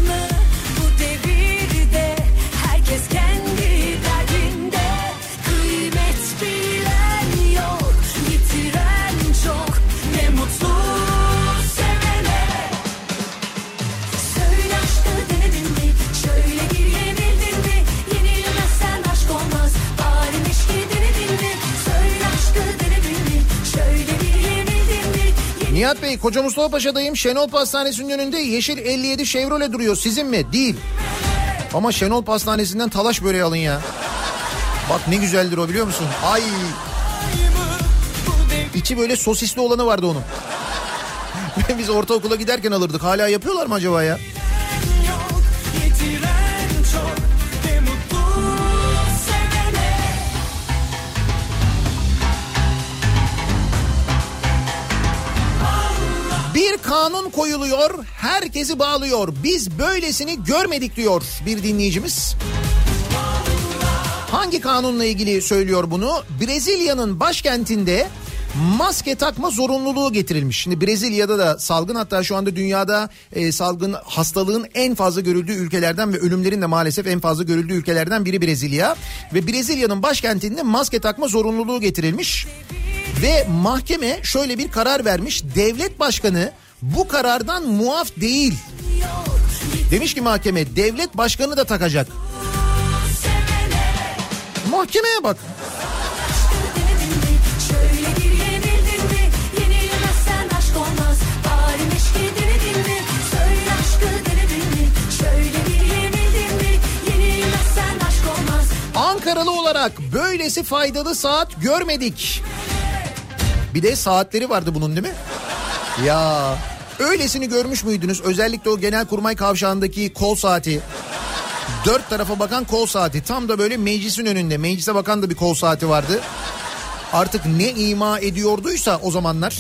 Nihat Bey Koca Mustafa Paşa'dayım. Şenol Pastanesi'nin önünde yeşil 57 Chevrolet duruyor. Sizin mi? Değil. Ama Şenol Pastanesi'nden talaş böreği alın ya. Bak ne güzeldir o biliyor musun? Ay. İçi böyle sosisli olanı vardı onun. Biz ortaokula giderken alırdık. Hala yapıyorlar mı acaba ya? Kanun koyuluyor, herkesi bağlıyor. Biz böylesini görmedik diyor bir dinleyicimiz. Hangi kanunla ilgili söylüyor bunu? Brezilya'nın başkentinde maske takma zorunluluğu getirilmiş. Şimdi Brezilya'da da salgın hatta şu anda dünyada e, salgın hastalığın en fazla görüldüğü ülkelerden ve ölümlerin de maalesef en fazla görüldüğü ülkelerden biri Brezilya. Ve Brezilya'nın başkentinde maske takma zorunluluğu getirilmiş. Ve mahkeme şöyle bir karar vermiş. Devlet başkanı bu karardan muaf değil. Demiş ki mahkeme devlet başkanı da takacak. Mahkemeye bak. Ankaralı olarak böylesi faydalı saat görmedik. Bir de saatleri vardı bunun değil mi? Ya öylesini görmüş müydünüz? Özellikle o Genelkurmay kavşağındaki kol saati. Dört tarafa bakan kol saati. Tam da böyle meclisin önünde. Meclise bakan da bir kol saati vardı. Artık ne ima ediyorduysa o zamanlar.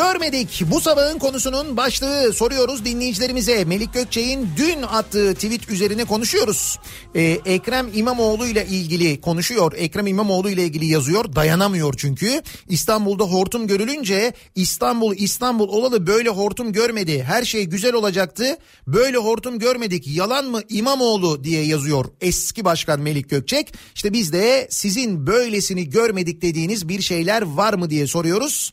Görmedik. Bu sabahın konusunun başlığı soruyoruz dinleyicilerimize. Melik Gökçe'nin dün attığı tweet üzerine konuşuyoruz. Ee, Ekrem İmamoğlu ile ilgili konuşuyor. Ekrem İmamoğlu ile ilgili yazıyor. Dayanamıyor çünkü. İstanbul'da hortum görülünce İstanbul İstanbul olalı böyle hortum görmedi. Her şey güzel olacaktı. Böyle hortum görmedik. Yalan mı İmamoğlu diye yazıyor eski başkan Melik Gökçek. İşte biz de sizin böylesini görmedik dediğiniz bir şeyler var mı diye soruyoruz.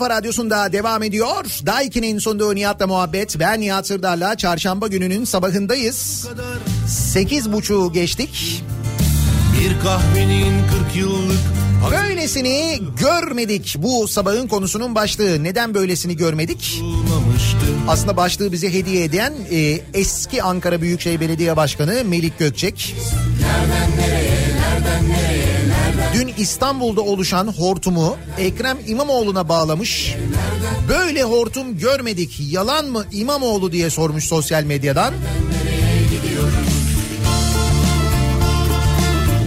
Kafa Radyosu'nda devam ediyor. Daiki'nin sunduğu Nihat'la muhabbet. Ben Nihat Sırdar'la çarşamba gününün sabahındayız. Sekiz buçuğu geçtik. Bir kahvenin 40 yıllık Böylesini görmedik. Bu sabahın konusunun başlığı. Neden böylesini görmedik? Aslında başlığı bize hediye eden e, eski Ankara Büyükşehir Belediye Başkanı Melik Gökçek. Dün İstanbul'da oluşan hortumu Ekrem İmamoğlu'na bağlamış. Böyle hortum görmedik yalan mı İmamoğlu diye sormuş sosyal medyadan.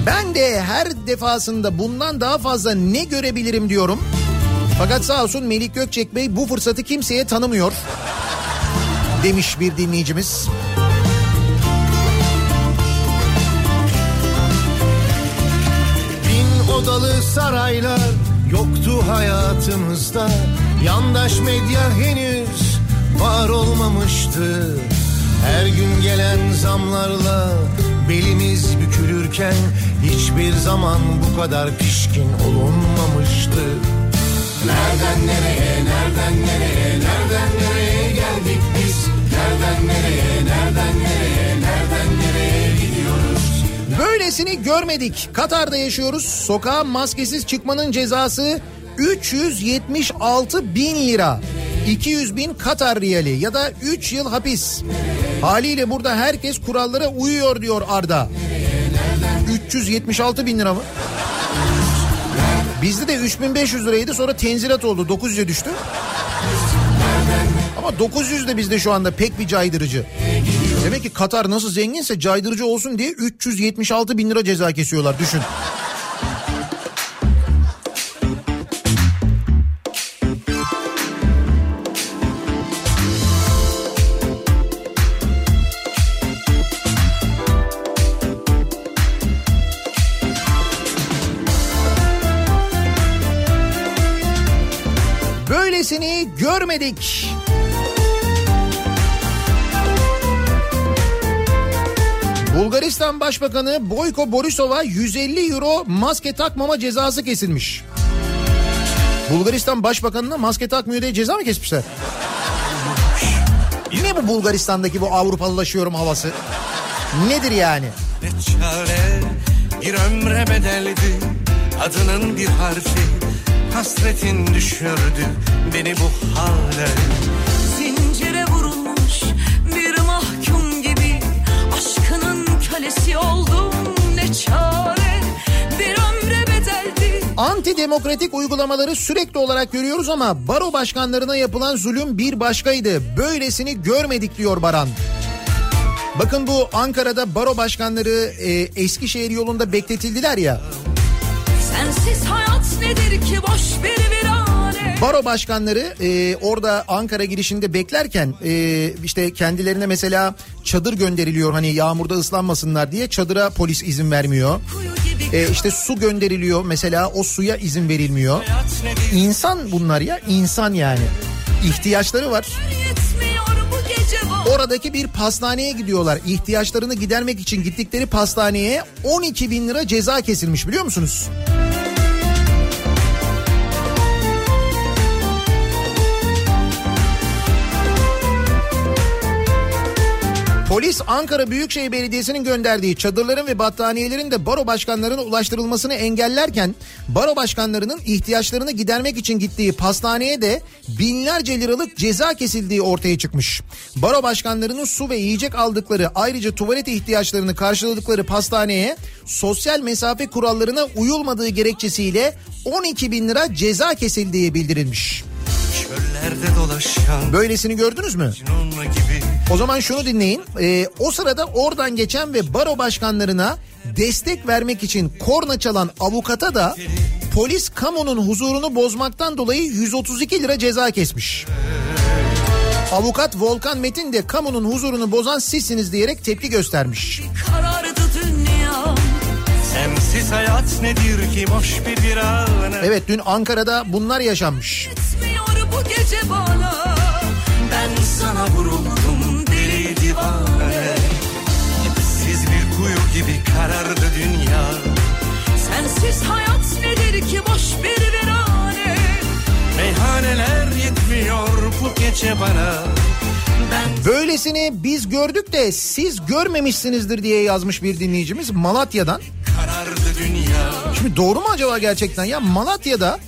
Ben de her defasında bundan daha fazla ne görebilirim diyorum. Fakat sağ olsun Melik Gökçek Bey bu fırsatı kimseye tanımıyor. Demiş bir dinleyicimiz. Saraylar yoktu hayatımızda Yandaş medya henüz var olmamıştı Her gün gelen zamlarla belimiz bükülürken Hiçbir zaman bu kadar pişkin olunmamıştı Nereden nereye, nereden nereye, nereden nereye geldik biz? Nereden nereye, nereden nereye? Böylesini görmedik. Katar'da yaşıyoruz. Sokağa maskesiz çıkmanın cezası 376 bin lira. 200 bin Katar riyali ya da 3 yıl hapis. Haliyle burada herkes kurallara uyuyor diyor Arda. 376 bin lira mı? Bizde de 3500 liraydı sonra tenzilat oldu 900'e düştü. Ama 900 de bizde şu anda pek bir caydırıcı. Demek ki Katar nasıl zenginse caydırıcı olsun diye 376 bin lira ceza kesiyorlar düşün. Böylesini görmedik. Bulgaristan Başbakanı Boyko Borisov'a 150 euro maske takmama cezası kesilmiş. Bulgaristan Başbakanı'na maske takmıyor diye ceza mı kesmişler? Ne bu Bulgaristan'daki bu Avrupalılaşıyorum havası? Nedir yani? Ne çare bir ömre bedeldi Adının bir harfi Hasretin düşürdü beni bu hale Antidemokratik uygulamaları sürekli olarak görüyoruz ama baro başkanlarına yapılan zulüm bir başkaydı. Böylesini görmedik diyor Baran. Bakın bu Ankara'da baro başkanları e, Eskişehir yolunda bekletildiler ya. Sensiz hayat nedir ki boş bir virane Baro başkanları e, orada Ankara girişinde beklerken e, işte kendilerine mesela çadır gönderiliyor hani yağmurda ıslanmasınlar diye çadıra polis izin vermiyor. E, işte su gönderiliyor mesela o suya izin verilmiyor. İnsan bunlar ya insan yani. İhtiyaçları var Oradaki bir pastaneye gidiyorlar. İhtiyaçlarını gidermek için gittikleri pastaneye 12 bin lira ceza kesilmiş biliyor musunuz? Polis Ankara Büyükşehir Belediyesi'nin gönderdiği çadırların ve battaniyelerin de baro başkanlarına ulaştırılmasını engellerken baro başkanlarının ihtiyaçlarını gidermek için gittiği pastaneye de binlerce liralık ceza kesildiği ortaya çıkmış. Baro başkanlarının su ve yiyecek aldıkları ayrıca tuvalet ihtiyaçlarını karşıladıkları pastaneye sosyal mesafe kurallarına uyulmadığı gerekçesiyle 12 bin lira ceza kesildiği bildirilmiş. Böylesini gördünüz mü? Gibi O zaman şunu dinleyin. Ee, o sırada oradan geçen ve baro başkanlarına destek vermek için korna çalan avukata da polis kamunun huzurunu bozmaktan dolayı 132 lira ceza kesmiş. Avukat Volkan Metin de kamunun huzurunu bozan sizsiniz diyerek tepki göstermiş. dünya Sensiz hayat nedir ki boş bir virane Evet dün Ankara'da bunlar yaşanmış. Bu gece bana Ben sana vuruldum gibi karardı dünya. Sensiz hayat nedir ki? Boş bir virane Bahaneler yetmiyor bu gece bana. Ben Böylesini biz gördük de siz görmemişsinizdir diye yazmış bir dinleyicimiz Malatya'dan. Şimdi doğru mu acaba gerçekten? Ya Malatya'da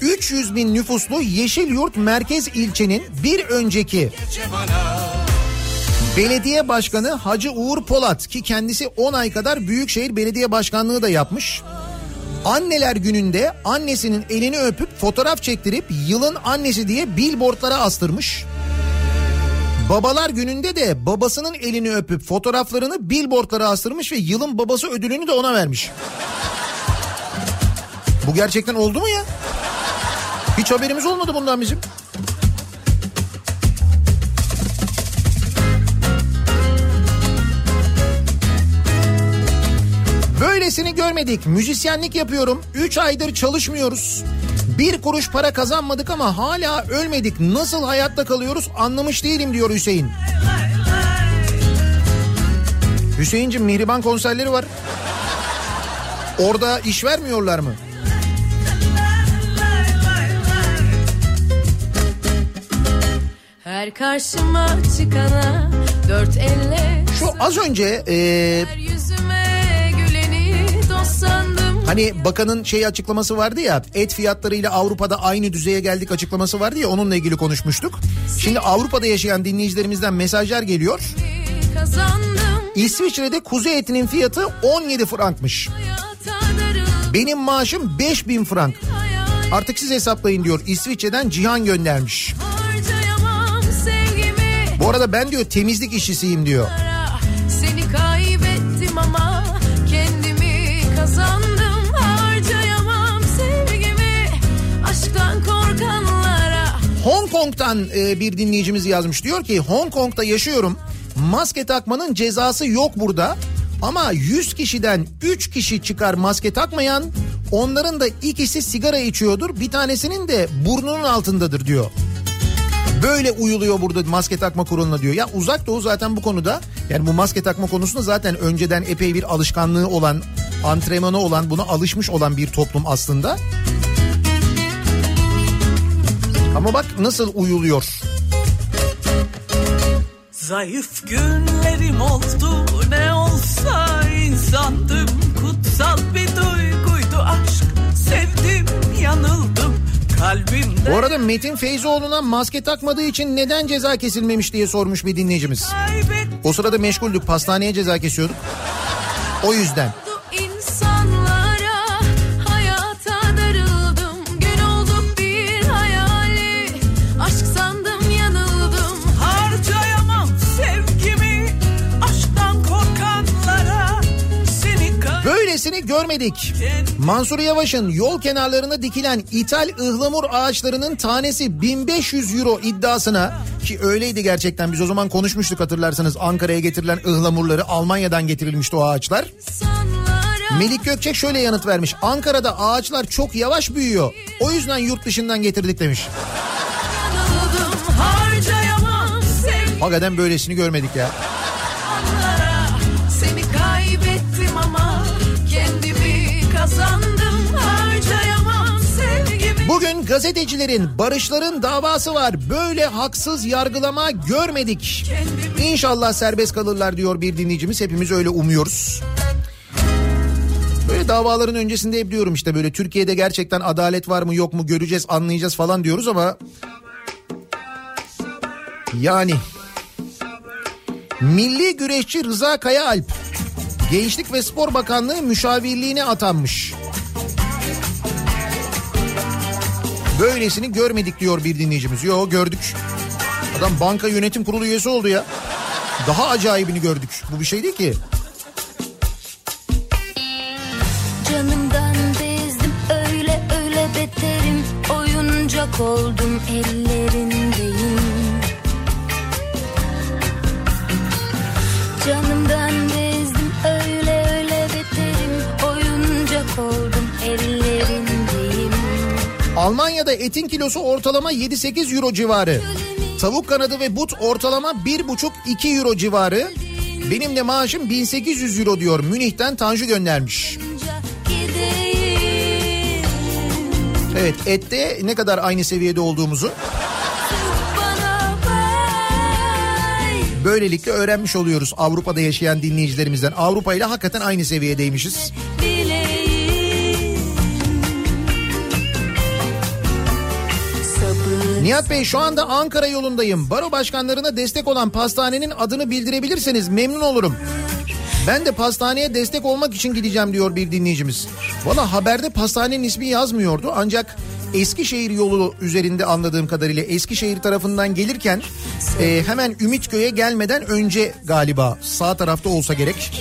300 bin nüfuslu Yeşilyurt merkez ilçenin bir önceki belediye başkanı Hacı Uğur Polat ki kendisi 10 ay kadar Büyükşehir Belediye Başkanlığı da yapmış. Anneler gününde annesinin elini öpüp fotoğraf çektirip yılın annesi diye billboardlara astırmış. Babalar gününde de babasının elini öpüp fotoğraflarını billboardlara astırmış ve yılın babası ödülünü de ona vermiş. Bu gerçekten oldu mu ya? Hiç haberimiz olmadı bundan bizim. Böylesini görmedik. Müzisyenlik yapıyorum. 3 aydır çalışmıyoruz. Bir kuruş para kazanmadık ama hala ölmedik. Nasıl hayatta kalıyoruz anlamış değilim diyor Hüseyin. Hüseyin'cim Mihriban konserleri var. Orada iş vermiyorlar mı? Her karşıma çıkana dört elle Şu az önce e, hani bakanın şey açıklaması vardı ya et fiyatlarıyla Avrupa'da aynı düzeye geldik açıklaması vardı ya onunla ilgili konuşmuştuk. Şimdi Avrupa'da yaşayan dinleyicilerimizden mesajlar geliyor. İsviçre'de kuzu etinin fiyatı 17 frankmış. Benim maaşım 5000 frank. Artık siz hesaplayın diyor. İsviçre'den Cihan göndermiş. Bu arada ben diyor temizlik işçisiyim diyor. Kong'dan e, bir dinleyicimiz yazmış. Diyor ki Hong Kong'da yaşıyorum. Maske takmanın cezası yok burada. Ama 100 kişiden 3 kişi çıkar maske takmayan. Onların da ikisi sigara içiyordur. Bir tanesinin de burnunun altındadır diyor. Böyle uyuluyor burada maske takma kuralına diyor. Ya uzak doğu zaten bu konuda yani bu maske takma konusunda zaten önceden epey bir alışkanlığı olan, antrenmanı olan, buna alışmış olan bir toplum aslında. Ama bak nasıl uyuluyor. Zayıf günlerim oldu ne olsa insandım Kutsal bir duyguydu aşk sevdim yanıldım Kalbimde Bu arada Metin Feyzoğlu'na maske takmadığı için neden ceza kesilmemiş diye sormuş bir dinleyicimiz. O sırada meşguldük pastaneye ceza kesiyorduk. O yüzden. Böylesini görmedik. Mansur Yavaş'ın yol kenarlarına dikilen ithal ıhlamur ağaçlarının tanesi 1500 euro iddiasına ki öyleydi gerçekten biz o zaman konuşmuştuk hatırlarsanız Ankara'ya getirilen ıhlamurları Almanya'dan getirilmişti o ağaçlar. Melik Gökçek şöyle yanıt vermiş. Ankara'da ağaçlar çok yavaş büyüyor. O yüzden yurt dışından getirdik demiş. Hakikaten böylesini görmedik ya. Gazetecilerin, barışların davası var. Böyle haksız yargılama görmedik. İnşallah serbest kalırlar diyor bir dinleyicimiz. Hepimiz öyle umuyoruz. Böyle davaların öncesinde hep diyorum işte böyle Türkiye'de gerçekten adalet var mı yok mu göreceğiz anlayacağız falan diyoruz ama yani Milli güreşçi Rıza Kayaalp Gençlik ve Spor Bakanlığı müşavirliğine atanmış. Böylesini görmedik diyor bir dinleyicimiz. Yo gördük. Adam banka yönetim kurulu üyesi oldu ya. Daha acayibini gördük. Bu bir şey değil ki. Canımdan bezdim öyle öyle beterim Oyuncak oldum ellerindeyim Canımdan bezdim öyle öyle beterim Oyuncak oldum Almanya'da etin kilosu ortalama 7-8 euro civarı. Tavuk kanadı ve but ortalama 1,5-2 euro civarı. Benim de maaşım 1800 euro diyor. Münih'ten Tanju göndermiş. Evet ette ne kadar aynı seviyede olduğumuzu böylelikle öğrenmiş oluyoruz Avrupa'da yaşayan dinleyicilerimizden. Avrupa ile hakikaten aynı seviyedeymişiz. bileyim Nihat Bey şu anda Ankara yolundayım. Baro başkanlarına destek olan pastanenin adını bildirebilirseniz memnun olurum. Ben de pastaneye destek olmak için gideceğim diyor bir dinleyicimiz. Valla haberde pastanenin ismi yazmıyordu ancak Eskişehir yolu üzerinde anladığım kadarıyla Eskişehir tarafından gelirken e, hemen Ümitköy'e gelmeden önce galiba sağ tarafta olsa gerek.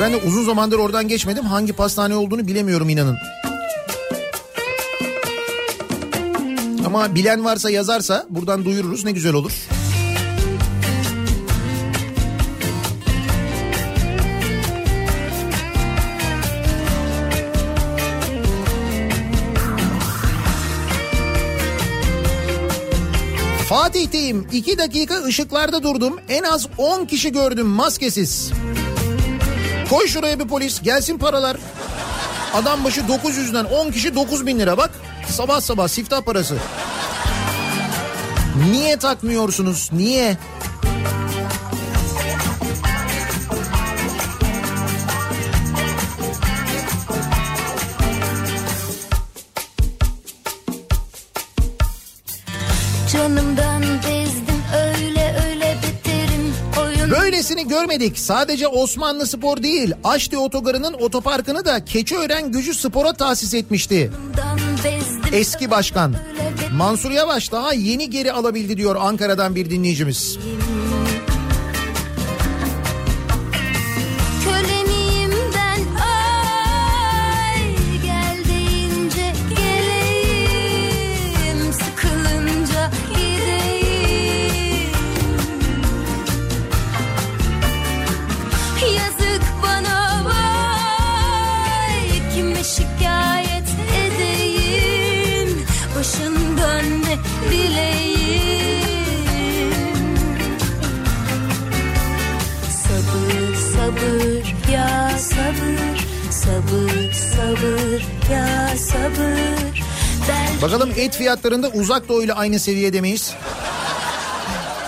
Ben de uzun zamandır oradan geçmedim hangi pastane olduğunu bilemiyorum inanın. Ama bilen varsa yazarsa buradan duyururuz ne güzel olur. Fatih'teyim. 2 dakika ışıklarda durdum. En az 10 kişi gördüm maskesiz. Koy şuraya bir polis gelsin paralar. Adam başı 900'den 10 kişi 9 bin lira bak. Sabah sabah siftah parası. Niye takmıyorsunuz? Niye? Canımdan bezdim öyle öyle beterim oyun Böylesini görmedik. Sadece Osmanlı Spor değil, Aşti Otogarı'nın otoparkını da Keçiören Gücü Spor'a tahsis etmişti. bezdim Eski başkan. Mansur Yavaş daha yeni geri alabildi diyor Ankara'dan bir dinleyicimiz. Et fiyatlarında uzak doğu ile aynı seviyede miyiz?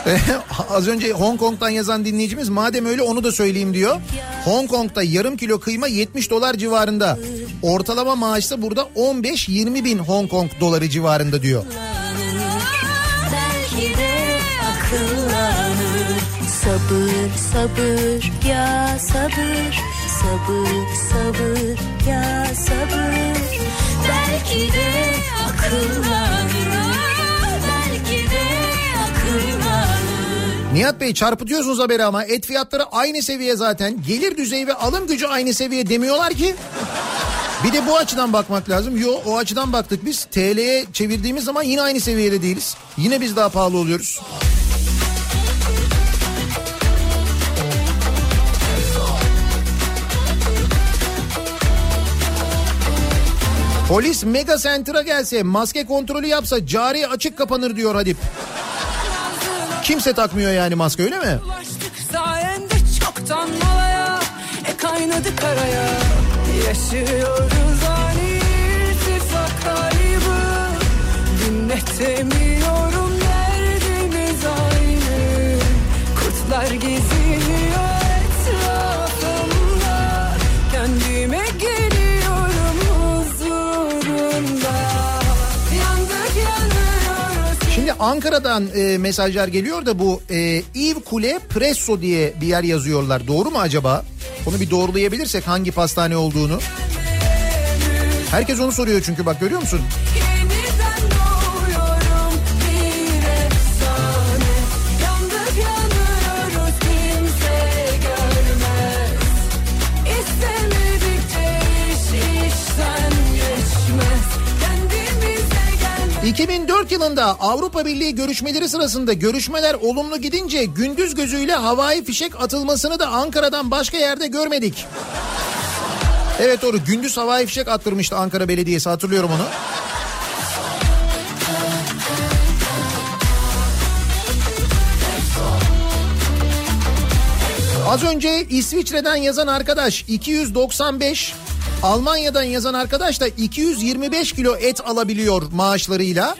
Az önce Hong Kong'dan yazan dinleyicimiz madem öyle onu da söyleyeyim diyor. Hong Kong'da yarım kilo kıyma 70 dolar civarında. Ortalama maaşsa burada 15-20 bin Hong Kong doları civarında diyor. Sabır sabır ya sabır Sabır sabır ya sabır Belki de Nihat Bey çarpıtıyorsunuz haberi ama et fiyatları aynı seviye zaten. Gelir düzeyi ve alım gücü aynı seviye demiyorlar ki. Bir de bu açıdan bakmak lazım. Yo o açıdan baktık biz. TL'ye çevirdiğimiz zaman yine aynı seviyede değiliz. Yine biz daha pahalı oluyoruz. Polis mega center'a gelse maske kontrolü yapsa cari açık kapanır diyor Hadip. Kimse takmıyor yani maske öyle mi? Çoktan malaya E kaynadı karaya Yaşıyoruz ani irtifak kaybı Dinletemiyorum derdimiz aynı Kurtlar geziniyor Ankara'dan e, mesajlar geliyor da bu e, Yves Kule Presso diye bir yer yazıyorlar. Doğru mu acaba? Onu bir doğrulayabilirsek hangi pastane olduğunu. Herkes onu soruyor çünkü bak görüyor musun? Yeniden doğuyorum bir efsane Yandık yanıyoruz kimse görmez İstemedikçe iş işten geçmez Kendimize gel 2004 yılında Avrupa Birliği görüşmeleri sırasında görüşmeler olumlu gidince gündüz gözüyle havai fişek atılmasını da Ankara'dan başka yerde görmedik. Evet doğru gündüz havai fişek attırmıştı Ankara Belediyesi hatırlıyorum onu. Az önce İsviçre'den yazan arkadaş 295 Almanya'dan yazan arkadaş da 225 kilo et alabiliyor maaşlarıyla.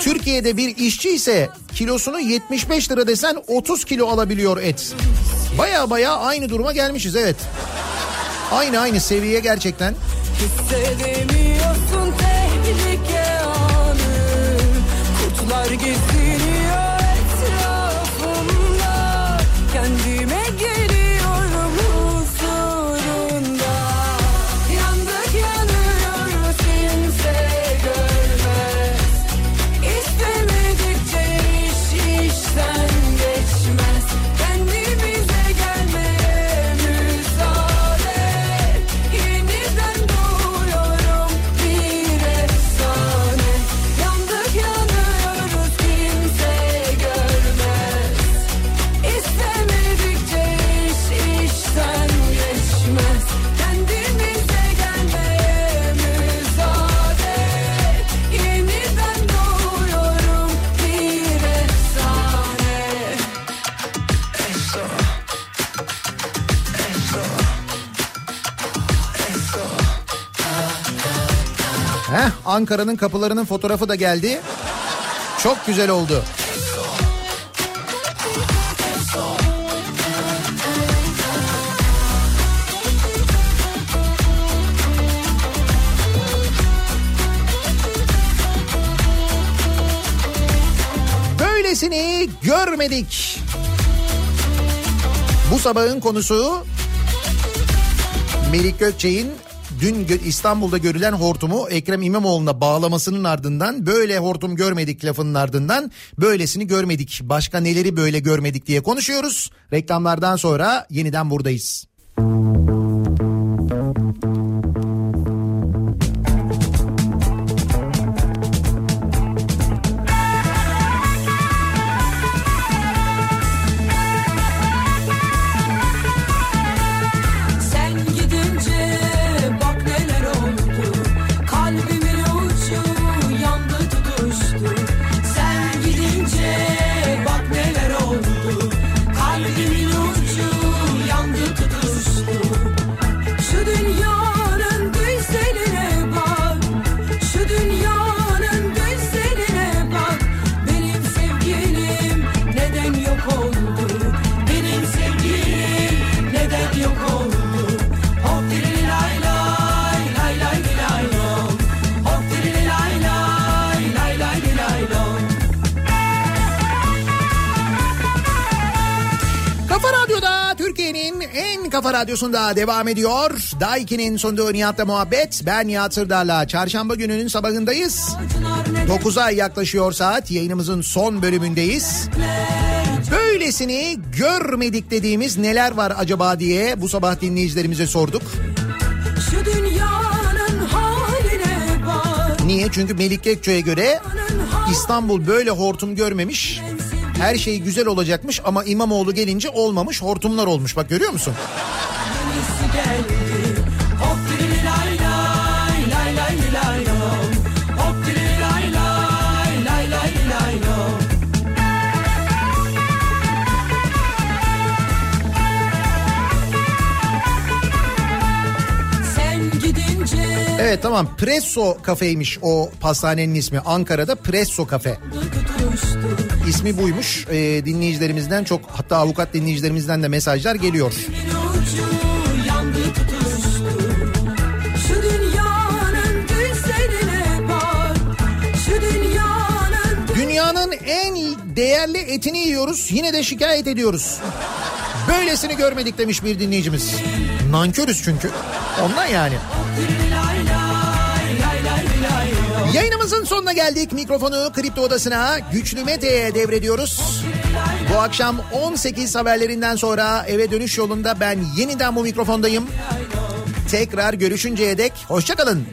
Türkiye'de bir işçi ise kilosunu 75 lira desen 30 kilo alabiliyor et. Baya baya aynı duruma gelmişiz evet. Aynı aynı seviye gerçekten. Hissedemiyorsun tehlike anı Kurtlar geziniyor Ankara'nın kapılarının fotoğrafı da geldi. Çok güzel oldu. Böylesini görmedik. Bu sabahın konusu Melik Gökçe'nin dün İstanbul'da görülen hortumu Ekrem İmamoğlu'na bağlamasının ardından böyle hortum görmedik lafının ardından böylesini görmedik. Başka neleri böyle görmedik diye konuşuyoruz. Reklamlardan sonra yeniden buradayız. Sen radyosunda devam ediyor. Daiki'nin sunduğu Nihat'la muhabbet. Ben Nihat Sırdar'la çarşamba gününün sabahındayız. 9'a yaklaşıyor saat yayınımızın son bölümündeyiz. Böylesini görmedik dediğimiz neler var acaba diye bu sabah dinleyicilerimize sorduk. Şu dünyanın haline bak Niye? Çünkü Melik Gökçe'ye göre İstanbul böyle hortum görmemiş. Her şey güzel olacakmış ama İmamoğlu gelince olmamış hortumlar olmuş. Bak görüyor musun? Evet tamam Presso kafeymiş o pastanenin ismi. Ankara'da Presso kafe. İsmi buymuş. Ee, dinleyicilerimizden çok hatta avukat dinleyicilerimizden de mesajlar geliyor. Dünyanın en değerli etini yiyoruz yine de şikayet ediyoruz. Böylesini görmedik demiş bir dinleyicimiz. Nankörüz çünkü. Ondan yani. Sonuna geldik. Mikrofonu Kripto Odası'na Güçlü Mete'ye devrediyoruz. Bu akşam 18 haberlerinden sonra eve dönüş yolunda ben yeniden bu mikrofondayım. Tekrar görüşünceye dek hoşçakalın.